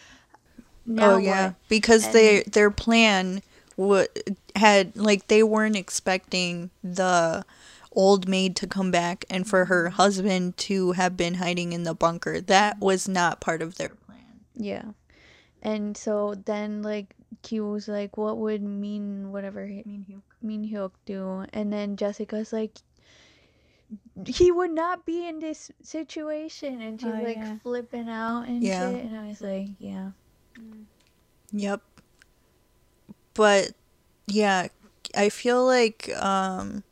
[SPEAKER 1] oh
[SPEAKER 3] now
[SPEAKER 1] yeah,
[SPEAKER 3] what?
[SPEAKER 1] because
[SPEAKER 3] And-
[SPEAKER 1] they their plan would had like they weren't expecting the old maid to come back and for her
[SPEAKER 3] Mm-hmm.
[SPEAKER 1] husband to have been hiding in the bunker. That was not part of their plan.
[SPEAKER 3] Yeah, and so then like Q was like, "What would mean whatever mean he- Min Hyuk do?" And then Jessica's like, "He would not be in this situation," and she's
[SPEAKER 2] Oh,
[SPEAKER 3] like
[SPEAKER 2] yeah.
[SPEAKER 3] flipping out and
[SPEAKER 1] Yeah.
[SPEAKER 3] shit. And I was like, "Yeah,
[SPEAKER 1] Yep. But yeah, I feel like um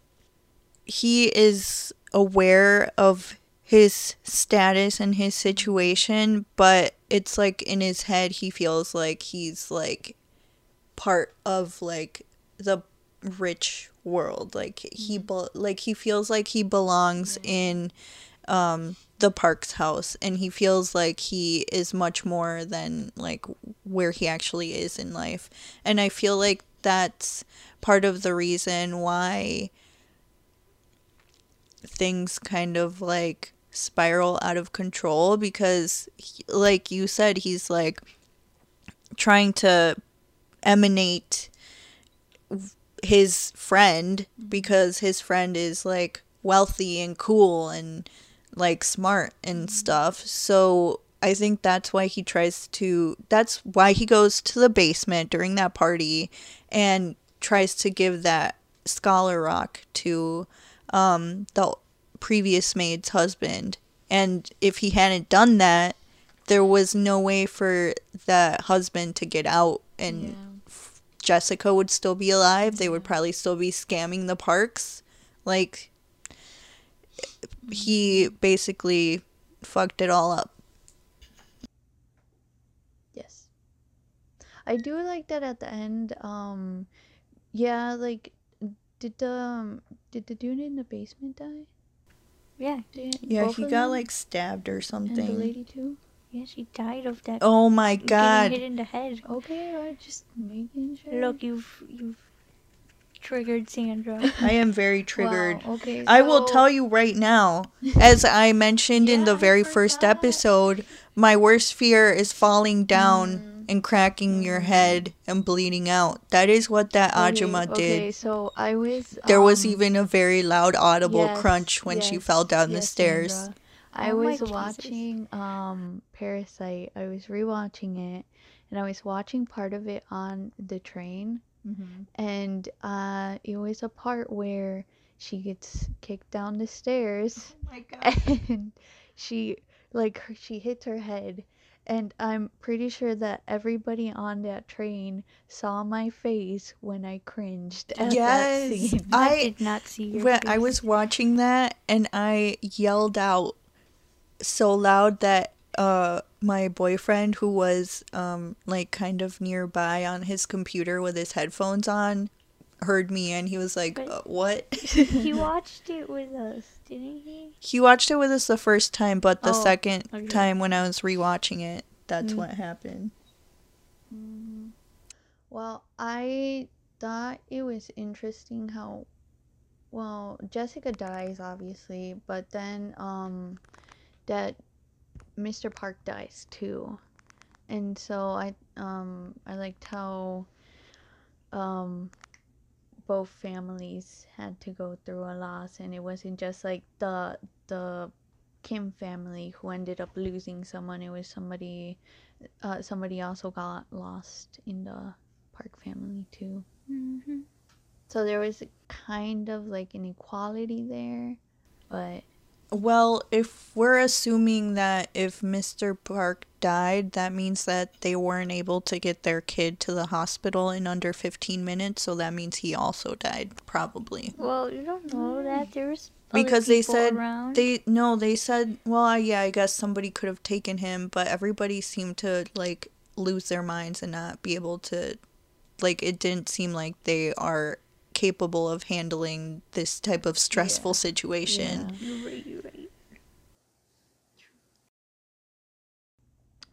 [SPEAKER 1] he is aware of his status and his situation, but it's like in his head he feels like he's like part of like the rich world. Like he be- like he feels like he belongs in um the Parks house and he feels like he is much more than like where he actually is in life. And I feel like that's part of the reason why things kind of like spiral out of control because he- like you said he's like trying to emanate his friend because his friend is like wealthy and cool and like smart and stuff. So I think that's why he tries to that's why he goes to the basement during that party and tries to give that scholar rock to um the previous maid's husband. And if he hadn't done that, there was no way for that husband to get out and
[SPEAKER 3] yeah."
[SPEAKER 1] Jessica would still be alive. They would probably still be scamming the parks. Like, he basically fucked it all up.
[SPEAKER 3] Yes. I do like that at the end. Um, yeah, like did the um, did the dude in the basement die?
[SPEAKER 2] Yeah,
[SPEAKER 3] Did
[SPEAKER 1] Yeah, he got
[SPEAKER 3] them?
[SPEAKER 1] like stabbed or something.
[SPEAKER 3] and the
[SPEAKER 1] something.
[SPEAKER 3] lady too.
[SPEAKER 2] yeah, she died of that.
[SPEAKER 1] Oh my god.
[SPEAKER 2] getting
[SPEAKER 1] god.
[SPEAKER 2] hit in the head.
[SPEAKER 3] Okay, I just making sure.
[SPEAKER 2] Look, you've you've triggered Sandra.
[SPEAKER 1] I am very triggered.
[SPEAKER 3] Wow, okay,
[SPEAKER 1] I will tell you right now, as I mentioned in the very first episode, my worst fear is falling down
[SPEAKER 3] Mm.
[SPEAKER 1] and cracking your head and bleeding out. That is what that
[SPEAKER 3] Okay,
[SPEAKER 1] Ajuma
[SPEAKER 3] Okay,
[SPEAKER 1] did.
[SPEAKER 3] so I was.
[SPEAKER 1] There was
[SPEAKER 3] um,
[SPEAKER 1] even a very loud audible
[SPEAKER 3] yes,
[SPEAKER 1] crunch when she fell down the stairs.
[SPEAKER 3] Sandra. I
[SPEAKER 2] Oh
[SPEAKER 3] was watching um Parasite. I was rewatching it, and I was watching part of it on the train, and uh, it was a part where she gets kicked down the stairs,
[SPEAKER 1] Oh my god.
[SPEAKER 3] and she like she hits her head, And I'm pretty sure that everybody on that train saw my face when I cringed at that
[SPEAKER 1] Yes.
[SPEAKER 3] scene.
[SPEAKER 2] I,
[SPEAKER 1] I-
[SPEAKER 2] did not see your
[SPEAKER 1] when I was watching that and I yelled out so loud that uh my boyfriend who was um like kind of nearby on his computer with his headphones on heard me and he was like uh, what
[SPEAKER 2] he watched it with us, didn't he?
[SPEAKER 1] he watched it with us the first time but the
[SPEAKER 3] Oh,
[SPEAKER 1] second
[SPEAKER 3] okay.
[SPEAKER 1] time when I was rewatching it that's
[SPEAKER 3] Mm.
[SPEAKER 1] what happened
[SPEAKER 3] Mhm. Well, I thought it was interesting how well Jessica dies obviously, but then um that Mr. Park dies too. And so I um I liked how um both families had to go through a loss and it wasn't just like the the Kim family who ended up losing someone, it was somebody uh, somebody also got lost in the Park family too.
[SPEAKER 2] Mm-hmm.
[SPEAKER 3] So there was kind of like an equality there, but
[SPEAKER 1] Well, if we're assuming that if Mr. Park died, that means that they weren't able to get their kid to the hospital in under 15 minutes, so that means he also died, probably.
[SPEAKER 2] Well, you don't know that There's
[SPEAKER 1] Because they said
[SPEAKER 2] around.
[SPEAKER 1] they no, they said, well, yeah, I guess somebody could have taken him, but everybody seemed to like lose their minds and not be able to like it didn't seem like they are capable of handling this type of stressful situation.
[SPEAKER 3] yeah.
[SPEAKER 2] You're right. You're right.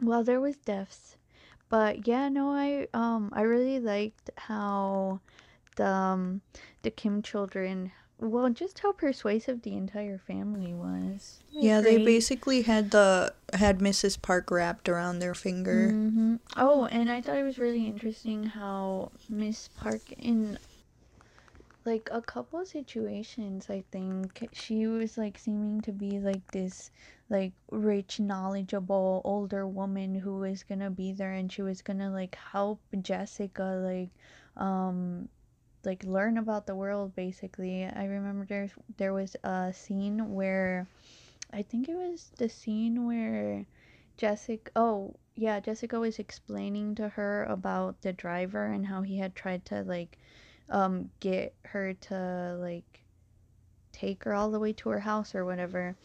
[SPEAKER 3] Well, there was deaths, but yeah, no, I um I really liked how the um, the Kim children, well, just how persuasive the entire family was.
[SPEAKER 1] Yeah, they basically had the had Mrs. Park wrapped around their finger.
[SPEAKER 3] hmm Oh, and I thought it was really interesting how Miss Park in like a couple of situations, I think she was like seeming to be like this like rich, knowledgeable older woman who was gonna be there and she was gonna like help Jessica like um like learn about the world basically. I remember there there was a scene where I think it was the scene where Jessica oh yeah, Jessica was explaining to her about the driver and how he had tried to like um get her to like take her all the way to her house or whatever.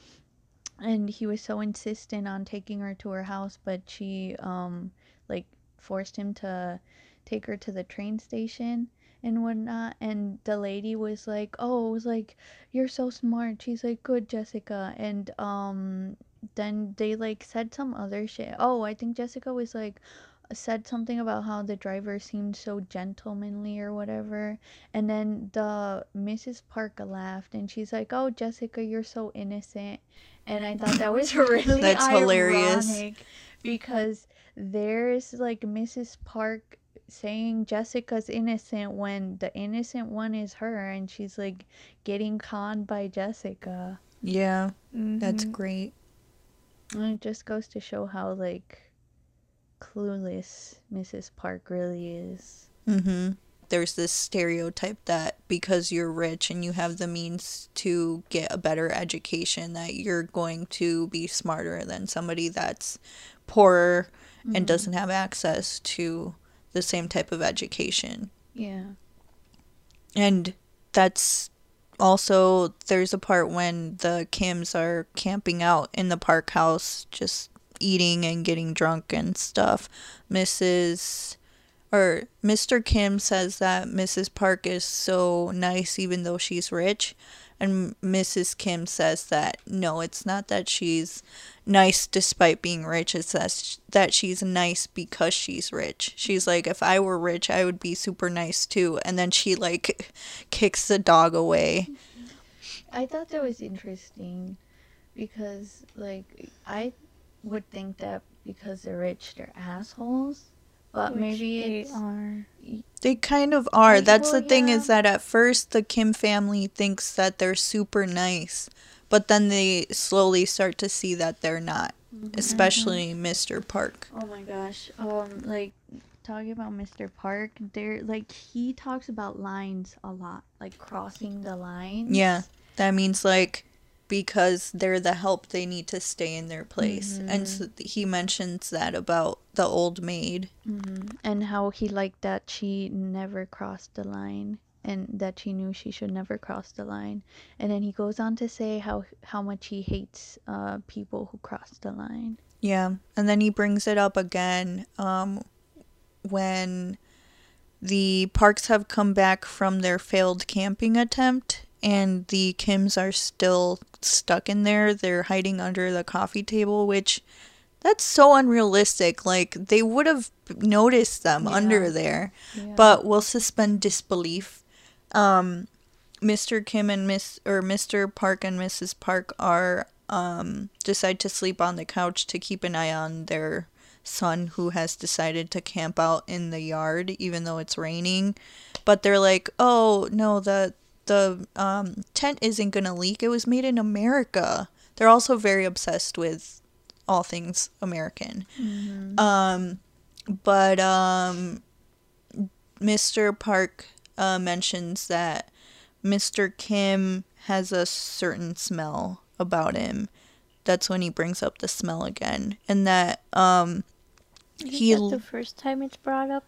[SPEAKER 3] And he was so insistent on taking her to her house, but she um like forced him to take her to the train station and whatnot and the lady was like oh it was like you're so smart. She's like good jessica. And um then they like said some other shit. Oh i think jessica was like said something about how the driver seemed so gentlemanly or whatever and then the mrs park laughed and she's like oh jessica you're so innocent and i thought that was really
[SPEAKER 1] That's hilarious.
[SPEAKER 3] because there's like mrs park saying Jessica's innocent when the innocent one is her and she's like getting conned by Jessica.
[SPEAKER 1] Yeah, that's
[SPEAKER 2] Mhm.
[SPEAKER 1] great.
[SPEAKER 3] And it just goes to show how like clueless Mrs. Park really is.
[SPEAKER 1] hmm There's this stereotype that because you're rich and you have the means to get a better education, that you're going to be smarter than somebody that's poorer and doesn't have access to the same type of education.
[SPEAKER 3] Yeah.
[SPEAKER 1] And that's also there's a part when the Kims are camping out in the park house just eating and getting drunk and stuff. Mrs. or Mr. Kim says that Mrs. Park is so nice even though she's rich. And Mrs. Kim says that no, it's not that she's nice despite being rich. It's that, that she's nice because she's rich. She's like, if I were rich, I would be super nice too. And then she like kicks the dog away.
[SPEAKER 3] I thought that was interesting because like I would think that because they're rich they're assholes. But
[SPEAKER 2] Which
[SPEAKER 3] maybe
[SPEAKER 2] they
[SPEAKER 3] it's
[SPEAKER 2] are.
[SPEAKER 1] They kind of are.
[SPEAKER 3] Like,
[SPEAKER 1] That's
[SPEAKER 3] well,
[SPEAKER 1] the thing
[SPEAKER 3] yeah.
[SPEAKER 1] is that at first the Kim family thinks that they're super nice, but then they slowly start to see that they're not, especially Mr. Park.
[SPEAKER 3] Oh my gosh. Um like talking about Mr. Park, there like he talks about lines a lot, like crossing the lines.
[SPEAKER 1] Yeah. That means like because they're the help they need to stay in their place. And so he mentions that about the old maid.
[SPEAKER 3] hmm And how he liked that she never crossed the line and that she knew she should never cross the line. And then he goes on to say how how much he hates uh, people who cross the line.
[SPEAKER 1] Yeah, and then he brings it up again um, when the Parks have come back from their failed camping attempt, and the Kims are still stuck in there. They're hiding under the coffee table, which that's so unrealistic. Like they would have noticed them under there, but we'll suspend disbelief. Um, Mr. Kim and Miss or Mr. Park and Mrs. Park are um decide to sleep on the couch to keep an eye on their son who has decided to camp out in the yard even though it's raining. But they're like, "Oh, no, the the um tent isn't going to leak. It was made in America." They're also very obsessed with all things American. Um but um Mr. Park uh, mentions that Mr. Kim has a certain smell about him. That's when he brings up the smell again, and that um
[SPEAKER 2] Is
[SPEAKER 1] He
[SPEAKER 2] that the first time it's brought up?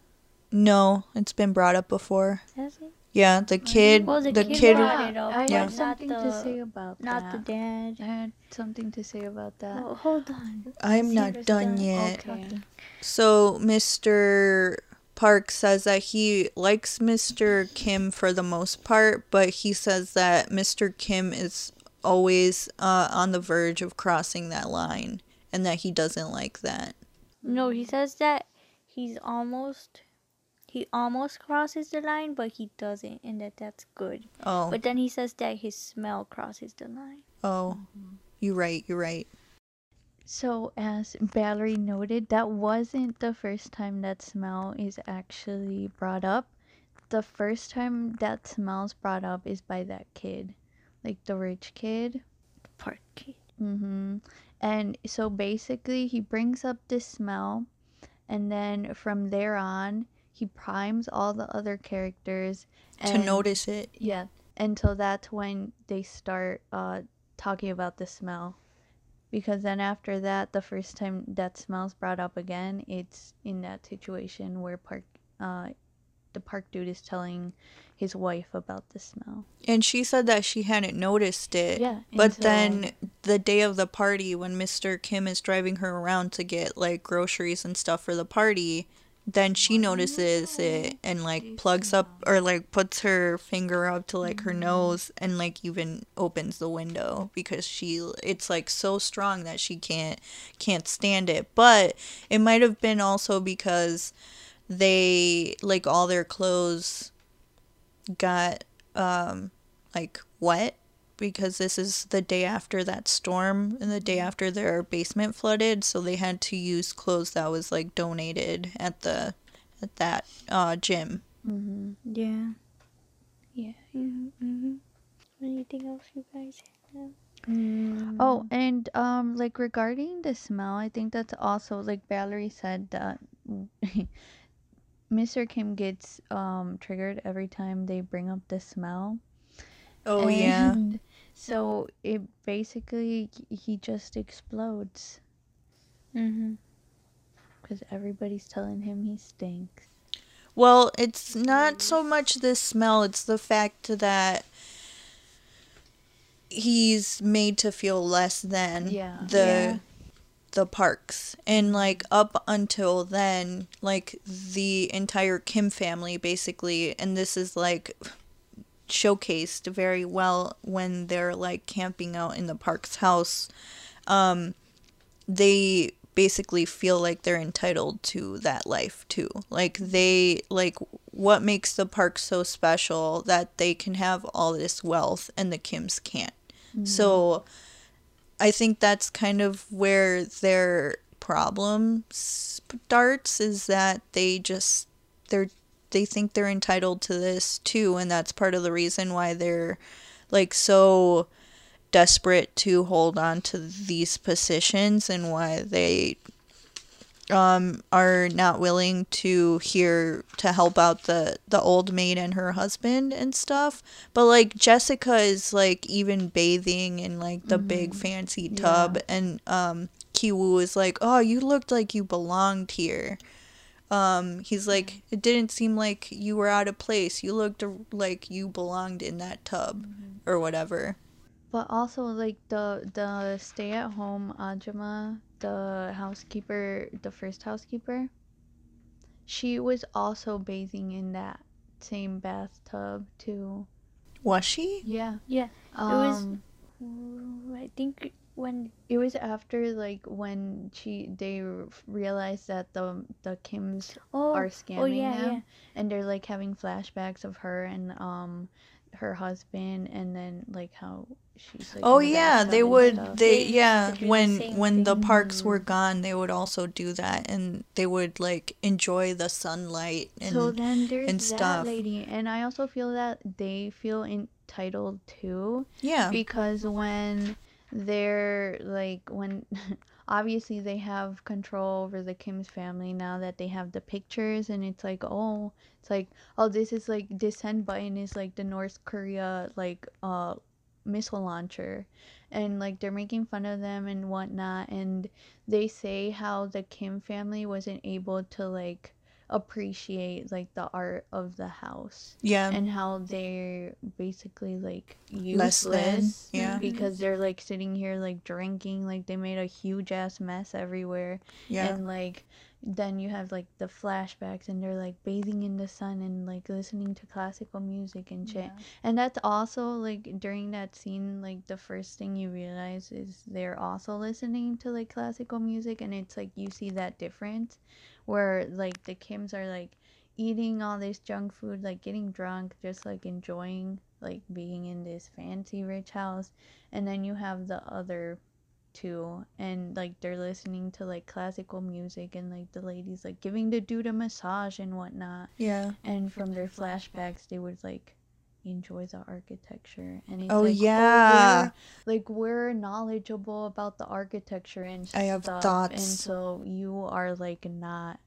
[SPEAKER 1] no, it's been brought up before.
[SPEAKER 2] Has it?
[SPEAKER 1] Yeah, the kid,
[SPEAKER 2] Well, the
[SPEAKER 1] the
[SPEAKER 2] kid
[SPEAKER 1] kid,
[SPEAKER 2] brought it
[SPEAKER 3] I
[SPEAKER 1] Yeah.
[SPEAKER 3] had something
[SPEAKER 2] Not
[SPEAKER 3] to
[SPEAKER 2] the-
[SPEAKER 3] say about that.
[SPEAKER 2] Not the dad.
[SPEAKER 3] I had something to say about that.
[SPEAKER 2] Oh, hold on.
[SPEAKER 1] I'm not done
[SPEAKER 2] done.
[SPEAKER 1] yet.
[SPEAKER 3] Okay.
[SPEAKER 1] So Mr. Park says that he likes Mr. Kim for the most part, but he says that Mr. Kim is always uh, on the verge of crossing that line, and that he doesn't like that.
[SPEAKER 2] No, he says that he's almost he almost crosses the line, but he doesn't, and that that's good.
[SPEAKER 1] Oh,
[SPEAKER 2] But then he says that his smell crosses the line.
[SPEAKER 1] oh, you're right. You're right.
[SPEAKER 3] So, as Valerie noted, that wasn't the first time that smell is actually brought up. The first time that smell's brought up is by that kid, like the rich kid.
[SPEAKER 2] The park kid.
[SPEAKER 3] Mm-hmm. And so basically, he brings up this smell, and then from there on, he primes all the other characters
[SPEAKER 1] To notice it.
[SPEAKER 3] Yeah, and so that's when they start uh, talking about the smell. Because then after that, the first time that smell's brought up again, it's in that situation where park, uh, the park dude is telling his wife about the smell.
[SPEAKER 1] And she said that she hadn't noticed it.
[SPEAKER 3] Yeah,
[SPEAKER 1] But
[SPEAKER 3] so-
[SPEAKER 1] then the day of the party, when Mr. Kim is driving her around to get like groceries and stuff for the party, then she notices it and like plugs up or like puts her finger up to like her nose and like even opens the window because she it's like so strong that she can't can't stand it. But it might have been also because they like all their clothes got um like wet because this is the day after that storm and the day after their basement flooded so they had to use clothes that was like donated at the at that uh gym
[SPEAKER 3] Mm-hmm.
[SPEAKER 2] Yeah.
[SPEAKER 3] Yeah.
[SPEAKER 2] Mm-hmm. Anything else you guys have?
[SPEAKER 3] Oh, and um, like regarding the smell, I think that's also like Valerie said that Mr. Kim gets um triggered every time they bring up the smell.
[SPEAKER 1] oh yeah
[SPEAKER 3] And So it basically he just explodes
[SPEAKER 2] Mm-hmm.
[SPEAKER 3] because everybody's telling him he stinks.
[SPEAKER 1] well it's not so much the smell it's the fact that he's made to feel less than
[SPEAKER 3] Yeah.
[SPEAKER 1] the
[SPEAKER 2] Yeah.
[SPEAKER 1] the parks and like up until then like the entire kim family basically and this is like showcased very well when they're like camping out in the park's house. Um they basically feel like they're entitled to that life too. Like they like what makes the park so special that they can have all this wealth and the kims can't? So I think that's kind of where their problem starts is that they just they're they think they're entitled to this too and that's part of the reason why they're like so desperate to hold on to these positions and why they um are not willing to hear to help out the the old maid and her husband and stuff. But like jessica is like even bathing in like the big fancy tub and um kiwoo is like oh you looked like you belonged here um he's like it didn't seem like you were out of place. You looked like you belonged in that tub or whatever.
[SPEAKER 3] But also like the the stay at home Ajima, the housekeeper, the first housekeeper, she was also bathing in that same bathtub too.
[SPEAKER 1] was she?
[SPEAKER 3] Yeah.
[SPEAKER 2] Yeah, was-
[SPEAKER 3] Um
[SPEAKER 2] Ooh, I think when
[SPEAKER 3] it was after like when she they realized that the the Kims
[SPEAKER 2] oh
[SPEAKER 3] are
[SPEAKER 2] oh
[SPEAKER 3] scamming
[SPEAKER 2] yeah
[SPEAKER 3] them
[SPEAKER 2] yeah
[SPEAKER 3] and they're like having flashbacks of her and um her husband and then like how she's like
[SPEAKER 1] Oh yeah, they would
[SPEAKER 3] stuff.
[SPEAKER 1] they
[SPEAKER 2] They
[SPEAKER 1] yeah,
[SPEAKER 2] used to do the
[SPEAKER 1] when
[SPEAKER 2] same
[SPEAKER 1] when the parks were gone, they would also do that and they would like enjoy the sunlight and
[SPEAKER 3] so then there's
[SPEAKER 1] and
[SPEAKER 3] that
[SPEAKER 1] stuff.
[SPEAKER 3] lady and i also feel that they feel entitled too
[SPEAKER 1] yeah.
[SPEAKER 3] because when they're like when obviously they have control over the Kim's family now that they have the pictures and it's like oh it's like oh this is like this send button is like the North Korea like uh missile launcher. And like they're making fun of them and whatnot and they say how the Kim family wasn't able to like appreciate like the art of the house
[SPEAKER 1] Yeah.
[SPEAKER 3] and how they're basically like
[SPEAKER 1] Less than,
[SPEAKER 3] useless
[SPEAKER 1] yeah. Mm-hmm.
[SPEAKER 3] because they're like sitting here like drinking like they made a huge ass mess everywhere
[SPEAKER 1] yeah.
[SPEAKER 3] and like then you have like the flashbacks and they're like bathing in the sun and like listening to classical music and shit and that's also like during that scene like the first thing you realize is they're also listening to like classical music and it's like you see that difference where like the kims are like eating all this junk food like getting drunk just like enjoying like being in this fancy rich house. And then you have the other two and like they're listening to like classical music and like the ladies like giving the dude a massage and whatnot.
[SPEAKER 1] Yeah.
[SPEAKER 3] and from their flashbacks they would like enjoy the architecture and it's
[SPEAKER 1] Oh,
[SPEAKER 3] like,
[SPEAKER 1] yeah.
[SPEAKER 3] we're, like we're knowledgeable about the architecture and
[SPEAKER 1] I have
[SPEAKER 3] stuff, and so you are like not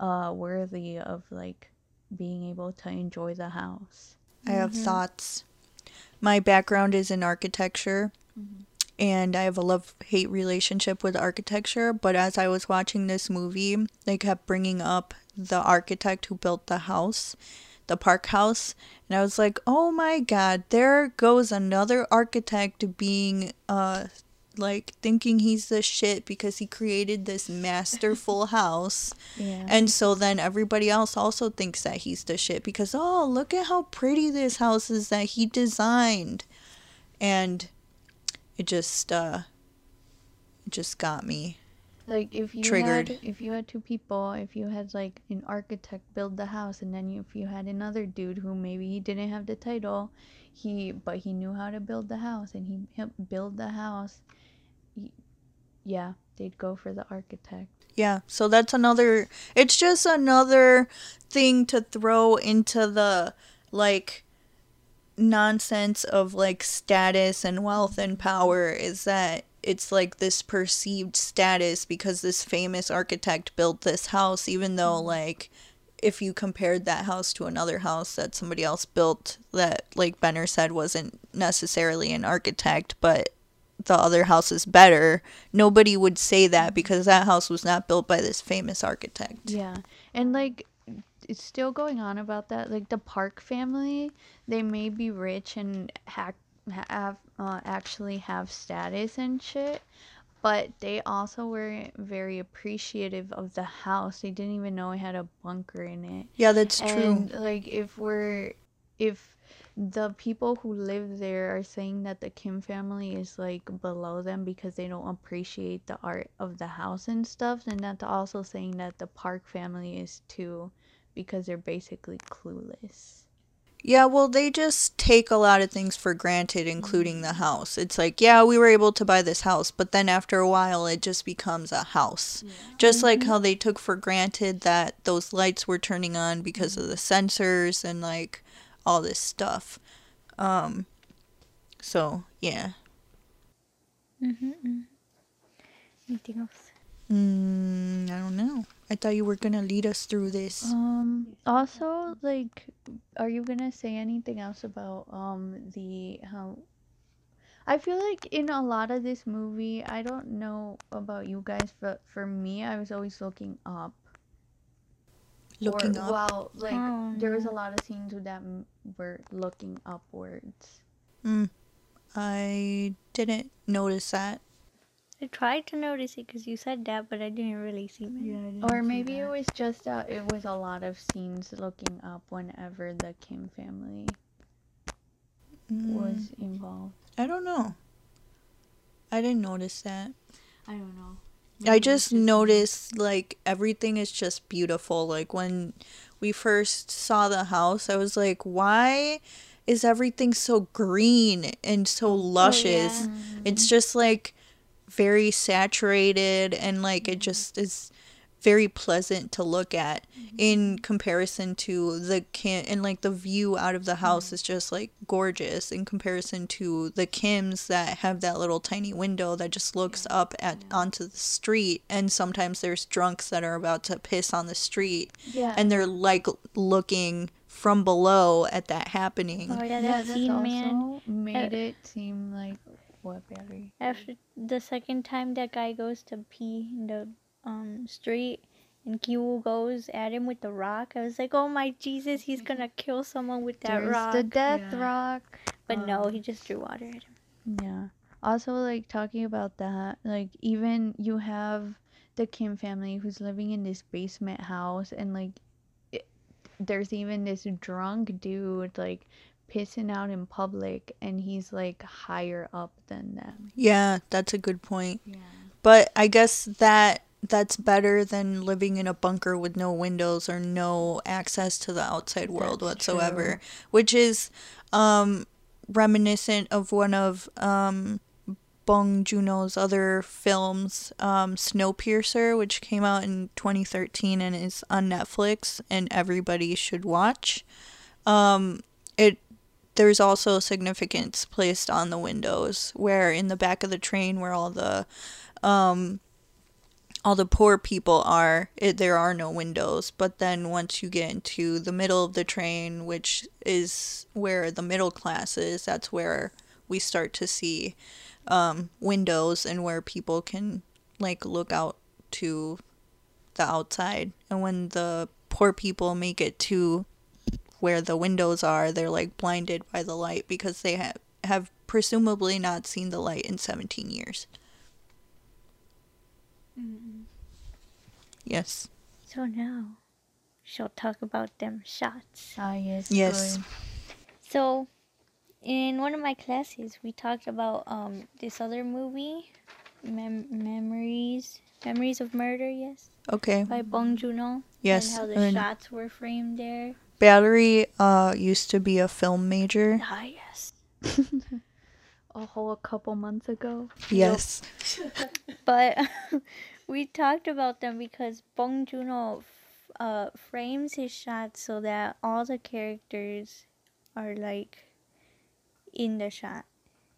[SPEAKER 3] uh worthy of like being able to enjoy the house
[SPEAKER 1] I have
[SPEAKER 3] Mm-hmm.
[SPEAKER 1] thoughts. My background is in architecture
[SPEAKER 3] Mm-hmm.
[SPEAKER 1] and I have a love hate relationship with architecture, but as I was watching this movie, they kept bringing up the architect who built the house, the park house, and I was like, "Oh my god, there goes another architect being uh like thinking he's the shit because he created this masterful house."
[SPEAKER 3] yeah
[SPEAKER 1] And so then everybody else also thinks that he's the shit because, oh, look at how pretty this house is that he designed. And it just, uh, it just got me.
[SPEAKER 3] Like if you
[SPEAKER 1] Triggered.
[SPEAKER 3] had if you had two people if you had like an architect build the house and then you, if you had another dude who maybe he didn't have the title he but he knew how to build the house and he helped build the house y- yeah they'd go for the architect
[SPEAKER 1] Yeah, so that's another, it's just another thing to throw into the, like, nonsense of, like, status and wealth and power is that it's like this perceived status because this famous architect built this house, even though, mm-hmm. like, if you compared that house to another house that somebody else built that, like Benner said, wasn't necessarily an architect, but the other house is better, nobody would say that mm-hmm. because that house was not built by this famous architect.
[SPEAKER 3] yeah and like it's still going on about that like the park family they may be rich and hack have uh, actually have status and shit but they also weren't very appreciative of the house they didn't even know it had a bunker in it
[SPEAKER 1] Yeah, that's true.
[SPEAKER 3] and like if we're if the people who live there are saying that the Kim family is like below them because they don't appreciate the art of the house and stuff, then that's also saying that the Park family is too because they're basically clueless.
[SPEAKER 1] Yeah, well, they just take a lot of things for granted, including the house. It's like, yeah, we were able to buy this house, but then after a while, it just becomes a house. Just like how they took for granted that those lights were turning on because of the sensors and like all this stuff. Um, so yeah.
[SPEAKER 2] Mm-hmm. Anything else?
[SPEAKER 1] Mm, I don't know. I thought you were gonna lead us through this.
[SPEAKER 3] Um. Also, like, are you gonna say anything else about um the how? I feel like in a lot of this movie, I don't know about you guys, but for me, I was always looking up.
[SPEAKER 1] Looking
[SPEAKER 3] or,
[SPEAKER 1] up.
[SPEAKER 3] Well, like
[SPEAKER 2] Oh,
[SPEAKER 3] there was a lot of scenes with that were looking upwards.
[SPEAKER 1] Mm, I didn't notice that.
[SPEAKER 2] I tried to notice it because you said that, but I didn't really see it.
[SPEAKER 3] Yeah, Or maybe it was just uh, it was a lot of scenes looking up whenever the Kim family
[SPEAKER 1] Mm,
[SPEAKER 3] was involved.
[SPEAKER 1] I don't know. I didn't notice that.
[SPEAKER 3] I don't know.
[SPEAKER 1] I just noticed like everything is just beautiful. Like when we first saw the house, I was like, why is everything so green and so luscious?
[SPEAKER 2] Oh, yeah.
[SPEAKER 1] It's just like very saturated and like it just is very pleasant to look at mm-hmm. in comparison to the Kim and like the view out of the mm-hmm. house is just like gorgeous in comparison to the Kims that have that little tiny window that just looks up at onto the street and sometimes there's drunks that are about to piss on the street
[SPEAKER 3] Yeah.
[SPEAKER 1] and they're like looking from below at that happening.
[SPEAKER 2] Oh yeah,
[SPEAKER 3] yeah,
[SPEAKER 2] that
[SPEAKER 3] that's
[SPEAKER 2] scene,
[SPEAKER 3] also
[SPEAKER 2] man.
[SPEAKER 3] made it seem like what Barry.
[SPEAKER 2] After the second time that guy goes to pee in the um street and Kiwoo goes at him with the rock, I was like, oh my Jesus, he's gonna kill someone with that
[SPEAKER 3] There's
[SPEAKER 2] rock.
[SPEAKER 3] the death
[SPEAKER 4] Yeah.
[SPEAKER 3] rock.
[SPEAKER 2] but no,
[SPEAKER 3] um,
[SPEAKER 2] he just threw water at him.
[SPEAKER 3] Yeah. Also, like talking about that, like even you have the Kim family who's living in this basement house, and like there's even this drunk dude like pissing out in public, and he's like higher up than them.
[SPEAKER 1] Yeah, that's a good point.
[SPEAKER 3] Yeah.
[SPEAKER 1] But I guess that that's better than living in a bunker with no windows or no access to the outside world
[SPEAKER 3] That's
[SPEAKER 1] whatsoever, which is um reminiscent of one of um Bong Joon-ho's other films, um, Snowpiercer, which came out in 2013 and is on Netflix, and everybody should watch. Um, it there's also significance placed on the windows, where in the back of the train, where all the um, all the poor people are, it, there are no windows. But then once you get into the middle of the train, which is where the middle class is, that's where we start to see um, windows and where people can like look out to the outside. And when the poor people make it to where the windows are, they're like blinded by the light because they have have presumably not seen the light in 17 years. Yes.
[SPEAKER 2] So now, she'll talk about them shots.
[SPEAKER 3] Ah, yes.
[SPEAKER 1] Yes.
[SPEAKER 3] good.
[SPEAKER 2] So, in one of my classes, we talked about um this other movie, Mem- Memories, Memories of Murder. Yes,
[SPEAKER 1] Okay.
[SPEAKER 2] by Bong Joon-ho.
[SPEAKER 1] Yes.
[SPEAKER 2] And how the
[SPEAKER 1] and
[SPEAKER 2] shots were framed there.
[SPEAKER 1] Valerie uh used to be a film major.
[SPEAKER 2] Ah, yes.
[SPEAKER 3] A whole couple months ago.
[SPEAKER 1] Yes.
[SPEAKER 2] But we talked about them because Bong Joon-ho f- uh, frames his shots so that all the characters are like in the shot.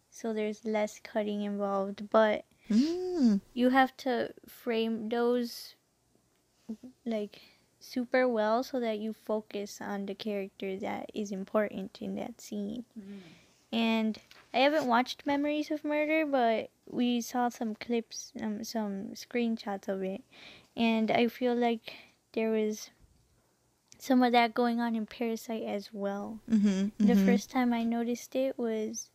[SPEAKER 2] So there's less cutting involved, but
[SPEAKER 1] Mm.
[SPEAKER 2] you have to frame those like super well so that you focus on the character that is important in that scene. And I haven't watched Memories of Murder, but we saw some clips, um, some screenshots of it, and I feel like there was some of that going on in Parasite as well.
[SPEAKER 1] Mhm.
[SPEAKER 2] The
[SPEAKER 1] mhm.
[SPEAKER 2] first time I noticed it was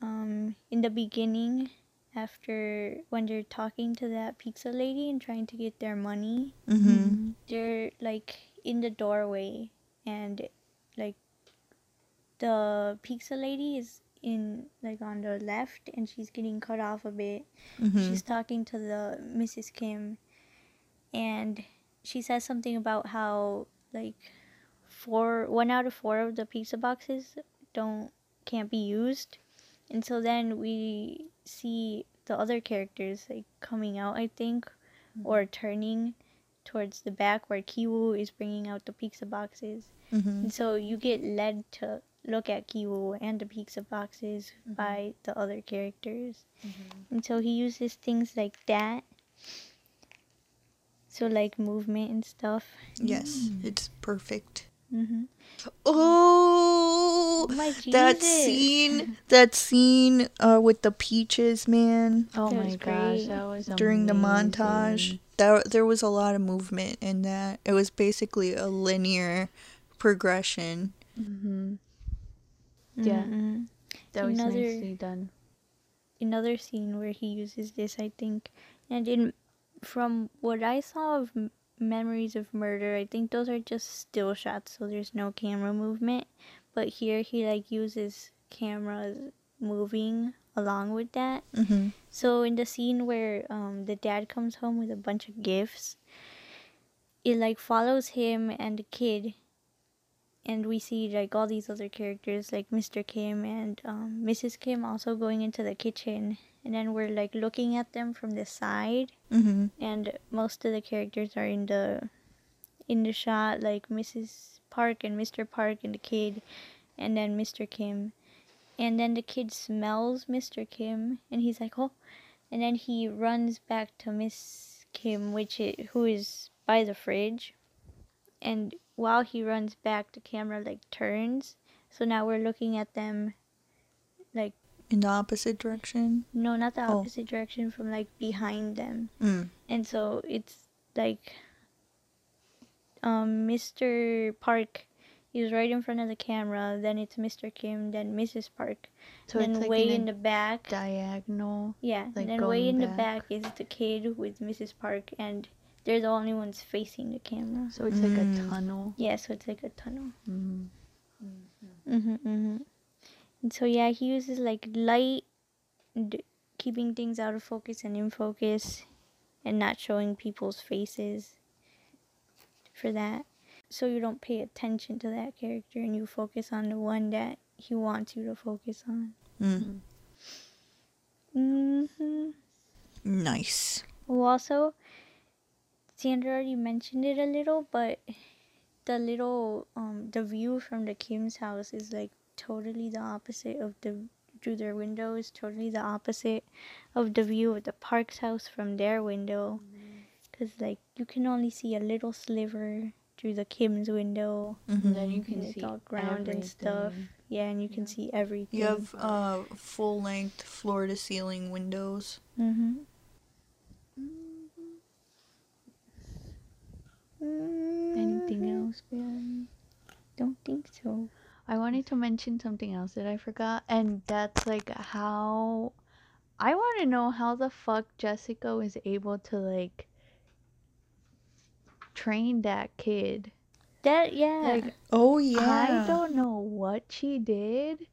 [SPEAKER 2] um, in the beginning, after when they're talking to that pizza lady and trying to get their money.
[SPEAKER 1] Mhm.
[SPEAKER 2] They're like in the doorway, and like the pizza lady is in like on the left, and she's getting cut off a bit.
[SPEAKER 1] Mhm.
[SPEAKER 2] She's talking to the Mrs. Kim, and she says something about how like four one out of four of the pizza boxes don't can't be used and so then we see the other characters like coming out i think mm-hmm. or turning towards the back where kiwoo is bringing out the pizza boxes.
[SPEAKER 1] Mhm.
[SPEAKER 2] and so you get led to look at kiwoo and the pizza boxes mm-hmm. by the other characters. Mm-hmm. And so he uses things like that. So like movement and stuff.
[SPEAKER 1] Yes, mm. it's perfect.
[SPEAKER 2] Mm-hmm.
[SPEAKER 1] Oh,
[SPEAKER 2] my
[SPEAKER 1] that
[SPEAKER 2] Jesus.
[SPEAKER 1] scene, that scene uh, with the peaches, man.
[SPEAKER 3] Oh
[SPEAKER 2] That
[SPEAKER 3] my gosh, that was
[SPEAKER 1] During the montage,
[SPEAKER 3] That
[SPEAKER 1] there there was a lot of movement in that. It was basically a linear progression.
[SPEAKER 3] Mm-hmm. Yeah.
[SPEAKER 2] Mhm.
[SPEAKER 3] That was
[SPEAKER 2] Another-
[SPEAKER 3] nicely done.
[SPEAKER 2] Another scene where he uses this, I think, and in from what I saw of M- Memories of Murder, I think those are just still shots, so there's no camera movement. But here he like uses cameras moving along with that.
[SPEAKER 1] Mm-hmm.
[SPEAKER 2] So in the scene where um, the dad comes home with a bunch of gifts, it like follows him and the kid, and we see like all these other characters like Mr. Kim and um, Mrs. Kim also going into the kitchen, and then we're like looking at them from the side,
[SPEAKER 1] Mm-hmm.
[SPEAKER 2] and most of the characters are in the in the shot like Mrs. Park and Mr. Park and the kid, and then Mr. Kim, and then the kid smells Mr. Kim, and he's like, oh, and then he runs back to Miss Kim, which i who is by the fridge, and while he runs back, the camera like turns, so now we're looking at them, like
[SPEAKER 1] In the opposite direction.
[SPEAKER 2] no, not the
[SPEAKER 1] Oh.
[SPEAKER 2] opposite direction, from like behind them.
[SPEAKER 1] Mm.
[SPEAKER 2] And so it's like um Mr. Park is right in front of the camera, then it's Mr. Kim, then Mrs. Park.
[SPEAKER 3] So
[SPEAKER 2] then
[SPEAKER 3] it's like
[SPEAKER 2] way
[SPEAKER 3] in
[SPEAKER 2] in the back
[SPEAKER 3] diagonal.
[SPEAKER 2] yeah,
[SPEAKER 3] like,
[SPEAKER 2] and then way in
[SPEAKER 3] going
[SPEAKER 2] the
[SPEAKER 3] back.
[SPEAKER 2] back is the kid with Mrs. Park and they're the only ones facing the camera.
[SPEAKER 3] So it's like a
[SPEAKER 1] Mm.
[SPEAKER 3] tunnel.
[SPEAKER 2] Yeah, so it's like a tunnel.
[SPEAKER 3] Mm.
[SPEAKER 2] Mhm, mhm. And so yeah, he uses like light, keeping things out of focus and in focus, and not showing people's faces. For that, so you don't pay attention to that character and you focus on the one that he wants you to focus on.
[SPEAKER 1] Mm.
[SPEAKER 2] hmm
[SPEAKER 1] Nice.
[SPEAKER 2] Well, also, Sandra already mentioned it a little, but the little um the view from the Kim's house is like totally the opposite of the through their window is totally the opposite of the view of the Park's house from their window, because like you can only see a little sliver through the Kim's window.
[SPEAKER 1] Mm-hmm.
[SPEAKER 3] And then you can
[SPEAKER 2] It's
[SPEAKER 3] see
[SPEAKER 2] all ground and stuff. Yeah, and you can see everything.
[SPEAKER 1] You have uh, full length floor to ceiling windows.
[SPEAKER 2] Mm-hmm.
[SPEAKER 3] Anything else, Ben?
[SPEAKER 2] Don't think so.
[SPEAKER 3] I wanted to mention something else that I forgot, and that's like how I want to know how the fuck Jessica was able to like train that kid.
[SPEAKER 2] That yeah.
[SPEAKER 3] Like
[SPEAKER 1] Oh yeah.
[SPEAKER 3] I don't know what she did.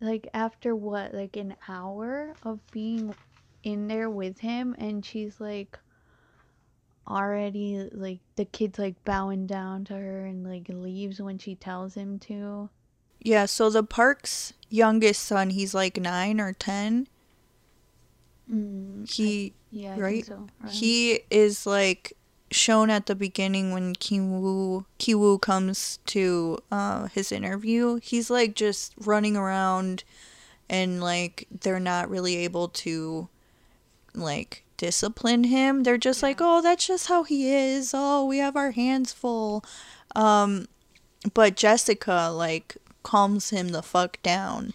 [SPEAKER 3] Like after what, like an hour of being in there with him, and she's like already like the kid's like bowing down to her and like leaves when she tells him to.
[SPEAKER 1] Yeah, so the park's youngest son, he's like nine or ten.
[SPEAKER 3] Mm,
[SPEAKER 1] He
[SPEAKER 3] yeah, I
[SPEAKER 1] right?
[SPEAKER 3] think so. Right.
[SPEAKER 1] he is like shown at the beginning when Kiwoo Kiwoo comes to uh, his interview. He's like just running around, and like they're not really able to like discipline him. They're just like, oh, that's just how he is. Oh, we have our hands full. Um, but Jessica like calms him the fuck down.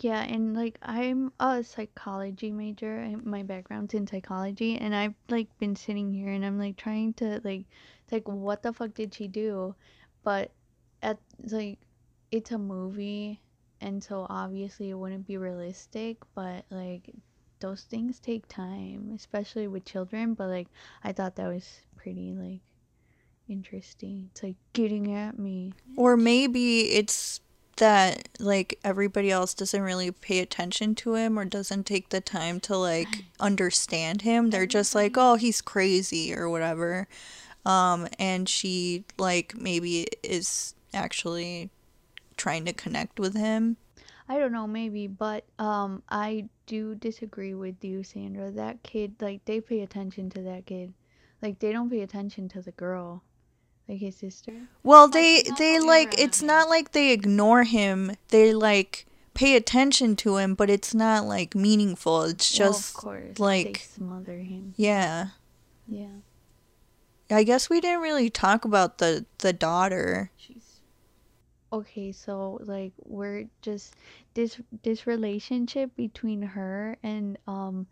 [SPEAKER 3] Yeah, and like I'm a psychology major. I- My background's in psychology, and I've like been sitting here and I'm like trying to like, like what the fuck did she do? But at like, it's a movie, and so obviously it wouldn't be realistic. But like, those things take time, especially with children. But like, I thought that was pretty like interesting. It's like getting at me.
[SPEAKER 1] Or maybe it's that like everybody else doesn't really pay attention to him or doesn't take the time to like understand him. They're just like, "Oh, he's crazy" or whatever. Um and she like maybe is actually trying to connect with him.
[SPEAKER 3] I don't know, maybe, but um, I do disagree with you, Sandra. That kid, like, they pay attention to that kid. Like, they don't pay attention to the girl, like his sister.
[SPEAKER 1] Well, they they like
[SPEAKER 4] of
[SPEAKER 1] it's not like they ignore him. They like pay attention to him, but it's not like meaningful. It's
[SPEAKER 3] Well,
[SPEAKER 1] just
[SPEAKER 3] of course,
[SPEAKER 1] like-
[SPEAKER 3] they smother him.
[SPEAKER 1] yeah.
[SPEAKER 3] Yeah.
[SPEAKER 1] I guess we didn't really talk about the the daughter.
[SPEAKER 3] She's okay. So like we're just this this relationship between her and um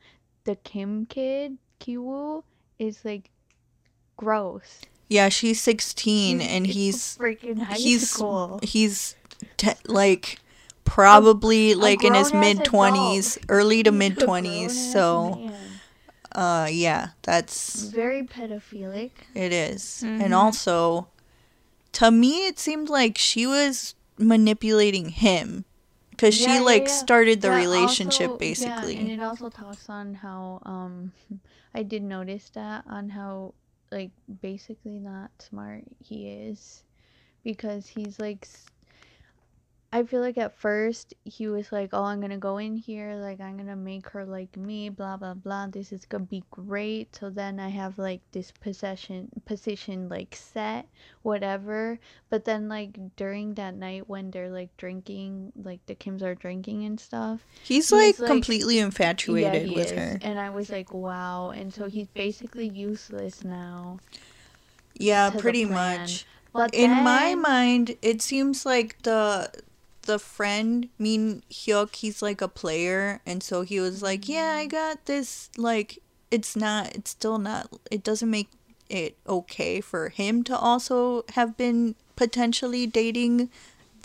[SPEAKER 3] the Kim kid Kiwoo is like gross.
[SPEAKER 1] Yeah, she's 16
[SPEAKER 3] He's
[SPEAKER 1] and he's
[SPEAKER 3] freaking high
[SPEAKER 1] he's
[SPEAKER 3] school.
[SPEAKER 1] he's te- like probably
[SPEAKER 3] A
[SPEAKER 1] like in his mid 20s,
[SPEAKER 3] adult.
[SPEAKER 1] early to mid 20s. So, uh yeah, that's
[SPEAKER 3] very pedophilic.
[SPEAKER 1] it is.
[SPEAKER 2] Mhm.
[SPEAKER 1] And also to me it seemed like she was manipulating him cuz
[SPEAKER 3] Yeah,
[SPEAKER 1] she like
[SPEAKER 3] yeah.
[SPEAKER 1] started the relationship
[SPEAKER 3] also-
[SPEAKER 1] basically.
[SPEAKER 3] And it also talks on how um I did notice that on how like basically not smart he is because he's like I feel like at first he was like, "Oh, I'm gonna go in here, like I'm gonna make her like me, blah blah blah. This is gonna be great." So then I have like this possession position like set, whatever. But then like during that night when they're like drinking, like the Kims are drinking and stuff,
[SPEAKER 1] he's
[SPEAKER 3] he's,
[SPEAKER 1] like,
[SPEAKER 3] like-
[SPEAKER 1] completely
[SPEAKER 3] yeah,
[SPEAKER 1] infatuated
[SPEAKER 3] he
[SPEAKER 1] with
[SPEAKER 3] is.
[SPEAKER 1] her.
[SPEAKER 3] And I was like, wow. And so he's basically useless now.
[SPEAKER 1] Yeah, pretty much.
[SPEAKER 3] But
[SPEAKER 1] in my mind it seems like the the friend Min Hyuk he's like a player and so he was like yeah. I mm. got this like it's not it's still not it doesn't make it okay for him to also have been potentially dating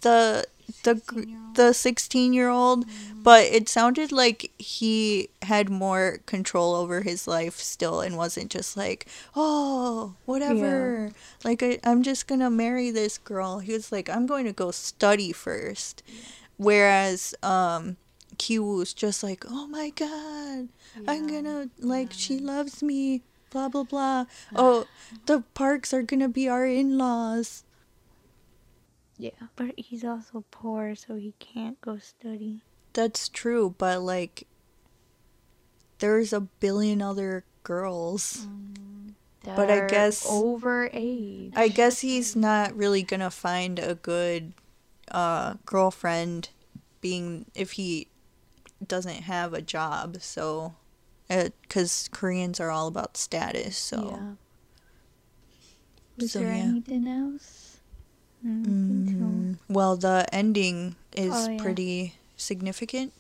[SPEAKER 1] the the
[SPEAKER 3] 16-year-old.
[SPEAKER 1] the 16 year old
[SPEAKER 3] Mm-hmm.
[SPEAKER 1] but it sounded like he had more control over his life still and wasn't just like oh whatever. Like I, i'm just gonna marry this girl. He was like i'm going to go study first. Whereas um Kiwoo's just like oh my god i'm gonna like she loves me blah blah blah. Oh the parks are gonna be our in-laws
[SPEAKER 3] Yeah.
[SPEAKER 2] But he's also poor, so he can't go study.
[SPEAKER 1] That's true, but like there's a billion other girls. But I guess-
[SPEAKER 3] over age.
[SPEAKER 1] I guess he's not really gonna find a good uh girlfriend being if he doesn't have a job, so because Koreans are all about status, so
[SPEAKER 3] Yeah. Was
[SPEAKER 1] So,
[SPEAKER 3] there
[SPEAKER 1] yeah.
[SPEAKER 3] anything else?
[SPEAKER 2] Mm, so.
[SPEAKER 1] Mm, well, the ending is
[SPEAKER 2] Oh, yeah.
[SPEAKER 1] pretty significant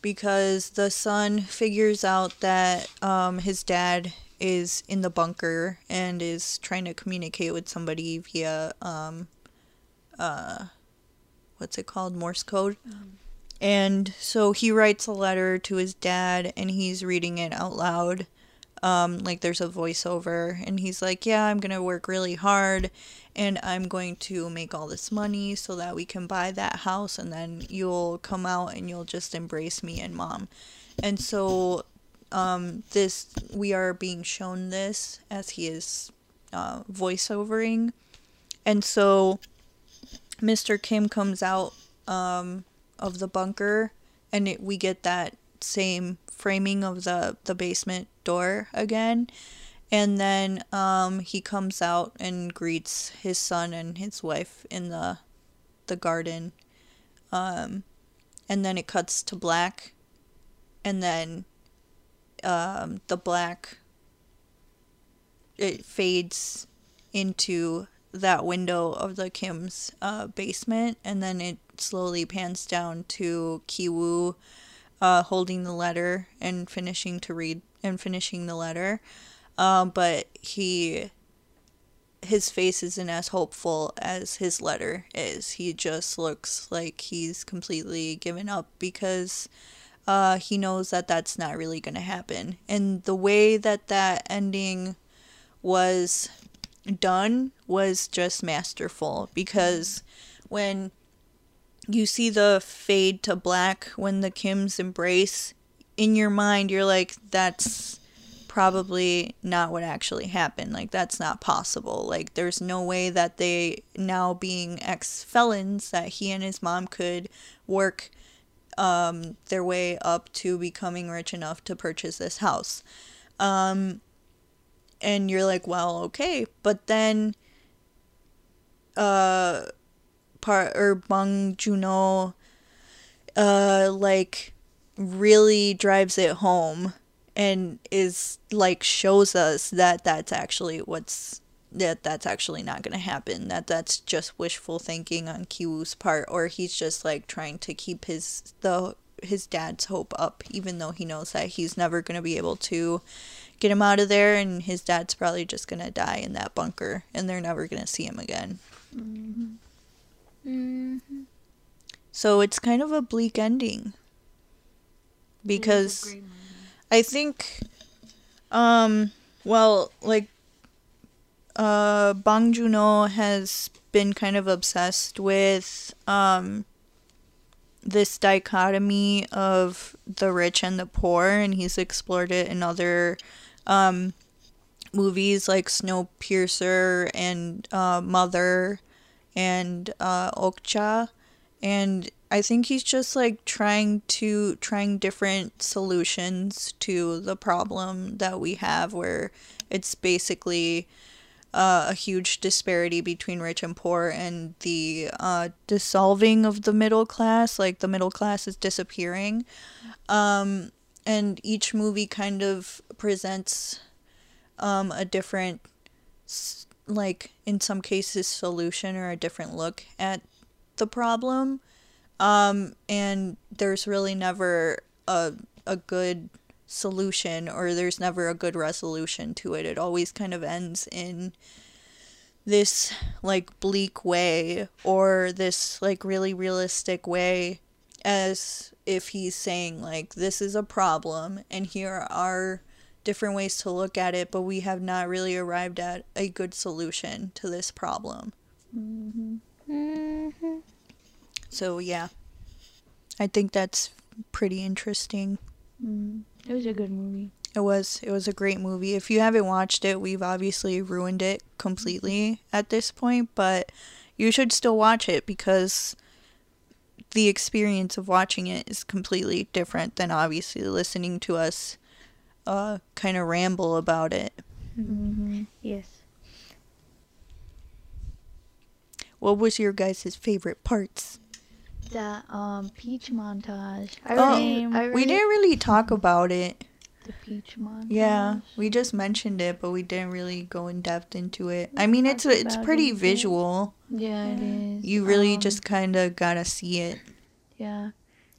[SPEAKER 1] because the son figures out that um, his dad is in the bunker and is trying to communicate with somebody via um, uh, what's it called Morse code. And so he writes a letter to his dad and he's reading it out loud. Um, like there's a voiceover and he's like, Yeah, I'm gonna work really hard and I'm going to make all this money so that we can buy that house and then you'll come out and you'll just embrace me and mom. And so um, this we are being shown this as he is uh, voiceovering. And so Mr. Kim comes out um, of the bunker and it, we get that same framing of the, the basement door again and then um, he comes out and greets his son and his wife in the the garden. Um, and then it cuts to black. And then um, the black it fades into that window of the Kim's uh, basement. And then it slowly pans down to Kiwoo uh, holding the letter and finishing to read and finishing the letter um, but he his face isn't as hopeful as his letter is. He just looks like he's completely given up because uh, he knows that that's not really going to happen. And the way that that ending was done was just masterful because when you see the fade to black when the Kims embrace, in your mind, you're like, that's probably not what actually happened. Like, that's not possible. Like, there's no way that they, now being ex felons, that he and his mom could work um, their way up to becoming rich enough to purchase this house. Um, and you're like, well, okay. But then, uh, part or Bong Joon Ho, uh, like really drives it home and is like shows us that that's actually what's that that's actually not going to happen that that's just wishful thinking on Kiwoo's part or he's just like trying to keep his the his dad's hope up even though he knows that he's never going to be able to get him out of there and his dad's probably just going to die in that bunker and they're never going to see him again.
[SPEAKER 2] Mm-hmm.
[SPEAKER 1] so it's kind of a bleak ending. Because I think, um, well, like, uh, Bong has been kind of obsessed with, um, this dichotomy of the rich and the poor, and he's explored it in other, um, movies like Snowpiercer and, uh, Mother and, uh, Okja, and I think he's just like trying to trying different solutions to the problem that we have where it's basically uh, a huge disparity between rich and poor and the uh, dissolving of the middle class like the middle class is disappearing. Um, and each movie kind of presents um, a different like in some cases solution or a different look at the problem um, and there's really never a a good solution or there's never a good resolution to it. It always kind of ends in this like bleak way or this like really realistic way as if he's saying like this is a problem and here are different ways to look at it but we have not really arrived at a good solution to this problem.
[SPEAKER 2] Mm-hmm.
[SPEAKER 1] So yeah. I think that's pretty interesting.
[SPEAKER 3] Mm. It was a good movie.
[SPEAKER 1] It was it was a great movie. If you haven't watched it, we've obviously ruined it completely at this point, but you should still watch it because the experience of watching it is completely different than obviously listening to us uh kind of ramble about it.
[SPEAKER 3] Mm-hmm.
[SPEAKER 2] Yes.
[SPEAKER 1] What was your guys' favorite parts?
[SPEAKER 3] That um peach montage. I
[SPEAKER 1] Oh,
[SPEAKER 3] really, I really
[SPEAKER 1] We didn't really talk about it.
[SPEAKER 3] the peach montage.
[SPEAKER 1] Yeah, we just mentioned it, but we didn't really go in depth into it. I mean, it's it's pretty
[SPEAKER 2] it.
[SPEAKER 1] visual.
[SPEAKER 3] Yeah, it is.
[SPEAKER 1] You really
[SPEAKER 3] Um,
[SPEAKER 1] just kind of gotta see it.
[SPEAKER 3] yeah.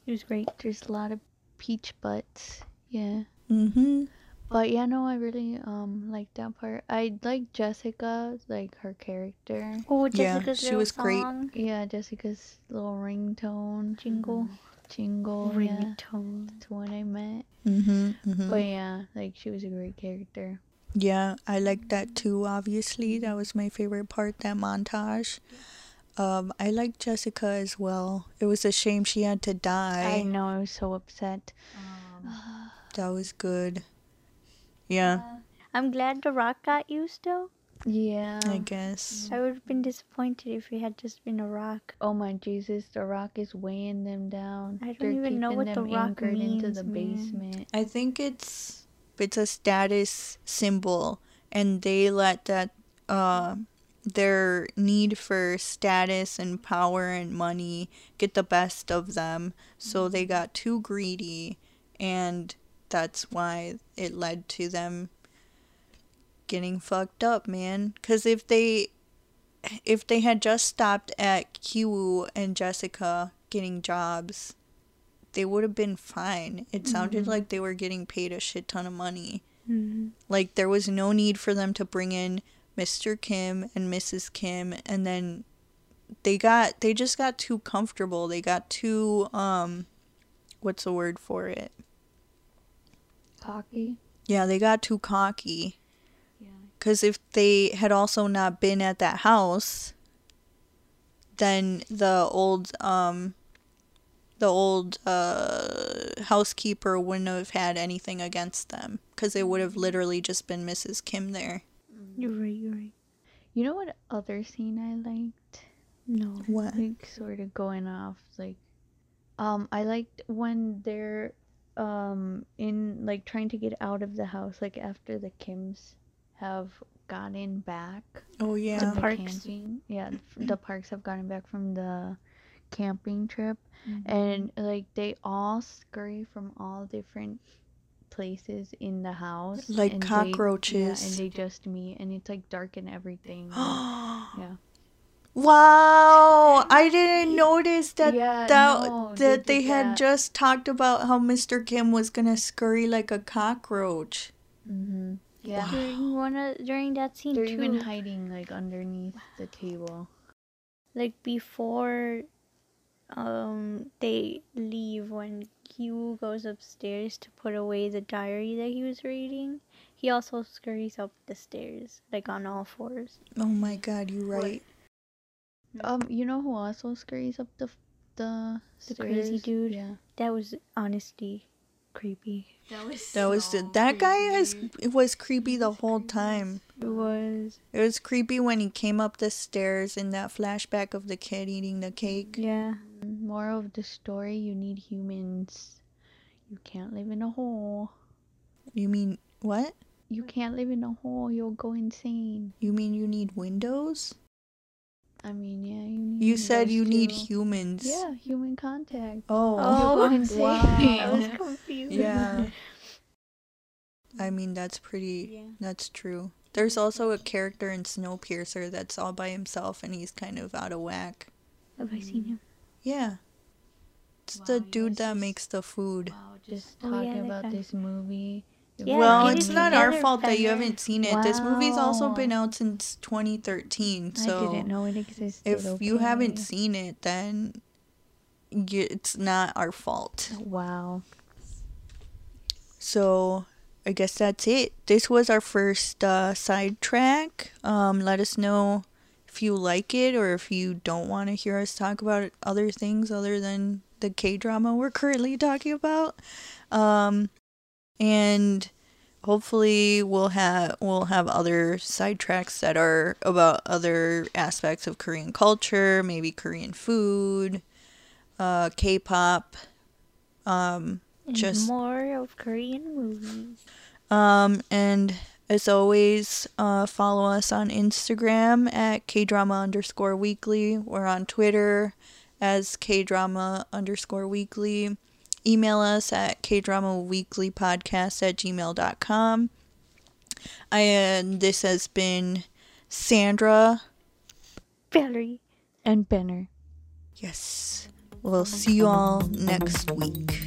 [SPEAKER 2] It was great.
[SPEAKER 3] There's a lot of peach butts. Yeah.
[SPEAKER 1] Mm-hmm.
[SPEAKER 3] But yeah, no, I really um like that part. I like Jessica, like her character.
[SPEAKER 2] Oh,
[SPEAKER 1] Yeah, she
[SPEAKER 2] little
[SPEAKER 1] was great.
[SPEAKER 3] Yeah, Jessica's little ringtone.
[SPEAKER 2] Jingle.
[SPEAKER 3] Jingle, yeah.
[SPEAKER 2] Ringtone.
[SPEAKER 3] That's what I meant.
[SPEAKER 1] Mm-hmm. mm-hmm.
[SPEAKER 3] But yeah, like she was a great character.
[SPEAKER 1] Yeah, I liked that too. Obviously, that was my favorite part. That montage. Um, I liked Jessica as well. It was a shame she had to die.
[SPEAKER 3] I know, I was so upset.
[SPEAKER 1] That was good. Yeah,
[SPEAKER 2] I'm glad The Rock got used though.
[SPEAKER 3] Yeah.
[SPEAKER 1] I guess.
[SPEAKER 2] I would have been disappointed if it had just been a rock.
[SPEAKER 3] Oh my Jesus, the rock is weighing them down.
[SPEAKER 2] I don't
[SPEAKER 3] They're
[SPEAKER 2] even know what
[SPEAKER 3] them
[SPEAKER 2] The Rock
[SPEAKER 3] anchored into
[SPEAKER 2] means,
[SPEAKER 3] the
[SPEAKER 2] man.
[SPEAKER 3] basement.
[SPEAKER 1] I think it's it's a status symbol, and they let that uh their need for status and power and money get the best of them. So they got too greedy, and that's why it led to them getting fucked up, man. Because if they if they had just stopped at Kiwoo and Jessica getting jobs, they would have been fine. It sounded like they were getting paid a shit ton of money.
[SPEAKER 2] Mm-hmm.
[SPEAKER 1] Like there was no need for them to bring in Mr. Kim and Mrs. Kim and then they got they just got too comfortable. They got too um what's the word for it?
[SPEAKER 3] Cocky.
[SPEAKER 1] Yeah, they got too cocky.
[SPEAKER 3] Yeah.
[SPEAKER 1] Cuz if they had also not been at that house, then the old um the old uh housekeeper wouldn't have had anything against them cuz it would have literally just been Mrs. Kim there.
[SPEAKER 2] You're right. You're right.
[SPEAKER 3] You know what other scene I liked?
[SPEAKER 2] No.
[SPEAKER 1] What?
[SPEAKER 3] Like sort of going off like um I liked when they're um in like trying to get out of the house like after the Kims have gotten back
[SPEAKER 1] Oh yeah.
[SPEAKER 3] the
[SPEAKER 2] Parks.
[SPEAKER 3] camping. Yeah, the parks have gotten back from the camping trip
[SPEAKER 1] Mm-hmm.
[SPEAKER 3] and like they all scurry from all different places in the house,
[SPEAKER 1] Like
[SPEAKER 3] and they-
[SPEAKER 1] cockroaches.
[SPEAKER 3] yeah, and they just meet, and it's like dark and everything. yeah.
[SPEAKER 1] Wow, I didn't notice that
[SPEAKER 3] Yeah,
[SPEAKER 1] that
[SPEAKER 3] no,
[SPEAKER 1] that
[SPEAKER 3] they
[SPEAKER 1] they had
[SPEAKER 3] that.
[SPEAKER 1] just talked about how Mr. Kim was gonna scurry like a cockroach.
[SPEAKER 3] Mm-hmm. Yeah.
[SPEAKER 2] During one of during that scene
[SPEAKER 3] They're
[SPEAKER 2] too,
[SPEAKER 3] even hiding like underneath the table.
[SPEAKER 2] like before, um, they leave when Kiwoo goes upstairs to put away the diary that he was reading. He also scurries up the stairs, like on all fours.
[SPEAKER 1] Oh my god, you're right.
[SPEAKER 3] Um, you know who also scurries up the the,
[SPEAKER 2] The crazy dude?
[SPEAKER 3] Yeah.
[SPEAKER 2] That was honestly creepy.
[SPEAKER 4] That was
[SPEAKER 1] That was the,
[SPEAKER 4] so
[SPEAKER 1] that guy has
[SPEAKER 4] creepy.
[SPEAKER 1] it was creepy the whole time.
[SPEAKER 2] It was
[SPEAKER 1] It was creepy when he came up the stairs in that flashback of the kid eating the cake.
[SPEAKER 2] yeah.
[SPEAKER 3] Moral of the story: You need humans. You can't live in a hole.
[SPEAKER 1] You mean what?
[SPEAKER 3] You can't live in a hole. You'll go insane.
[SPEAKER 1] You mean you need windows?
[SPEAKER 3] I mean, yeah. You need.
[SPEAKER 1] You said
[SPEAKER 3] those
[SPEAKER 1] you need humans.
[SPEAKER 3] Yeah, human contact.
[SPEAKER 1] Oh.
[SPEAKER 2] Oh,
[SPEAKER 3] go insane.
[SPEAKER 2] I was confused.
[SPEAKER 1] Yeah. I mean that's pretty
[SPEAKER 2] Yeah.
[SPEAKER 1] that's true. There's also a character in Snowpiercer that's all by himself and he's kind of out of whack.
[SPEAKER 2] Have I seen him?
[SPEAKER 1] Yeah. It's
[SPEAKER 4] Wow,
[SPEAKER 1] the dude that
[SPEAKER 4] just-
[SPEAKER 1] makes the food.
[SPEAKER 4] Wow, just
[SPEAKER 3] Just
[SPEAKER 2] Oh, yeah,
[SPEAKER 3] talking
[SPEAKER 2] that
[SPEAKER 3] about this movie. It
[SPEAKER 2] Yeah,
[SPEAKER 1] well,
[SPEAKER 2] get
[SPEAKER 1] it's
[SPEAKER 2] it
[SPEAKER 1] not our
[SPEAKER 2] together,
[SPEAKER 1] fault that you haven't seen it. This movie's also been out since 2013. So
[SPEAKER 3] I didn't know it existed.
[SPEAKER 1] if you haven't seen it, then y- it's not our fault.
[SPEAKER 3] Wow.
[SPEAKER 1] So I guess that's it. This was our first uh, sidetrack. Um, let us know if you like it or if you don't want to hear us talk about other things other than the K drama we're currently talking about. Um, and hopefully we'll have we'll have other sidetracks that are about other aspects of Korean culture, maybe Korean food, uh, K-pop. Um,
[SPEAKER 2] And
[SPEAKER 1] Just-
[SPEAKER 2] more of Korean movies.
[SPEAKER 1] Um, and as always, uh, follow us on Instagram at kdrama underscore weekly. We're on Twitter as kdrama underscore weekly. Email us at kdramaweeklypodcast at gmail.com. And this has been Sandra.
[SPEAKER 2] Valerie.
[SPEAKER 3] And Benner.
[SPEAKER 1] Yes. We'll see you all next week.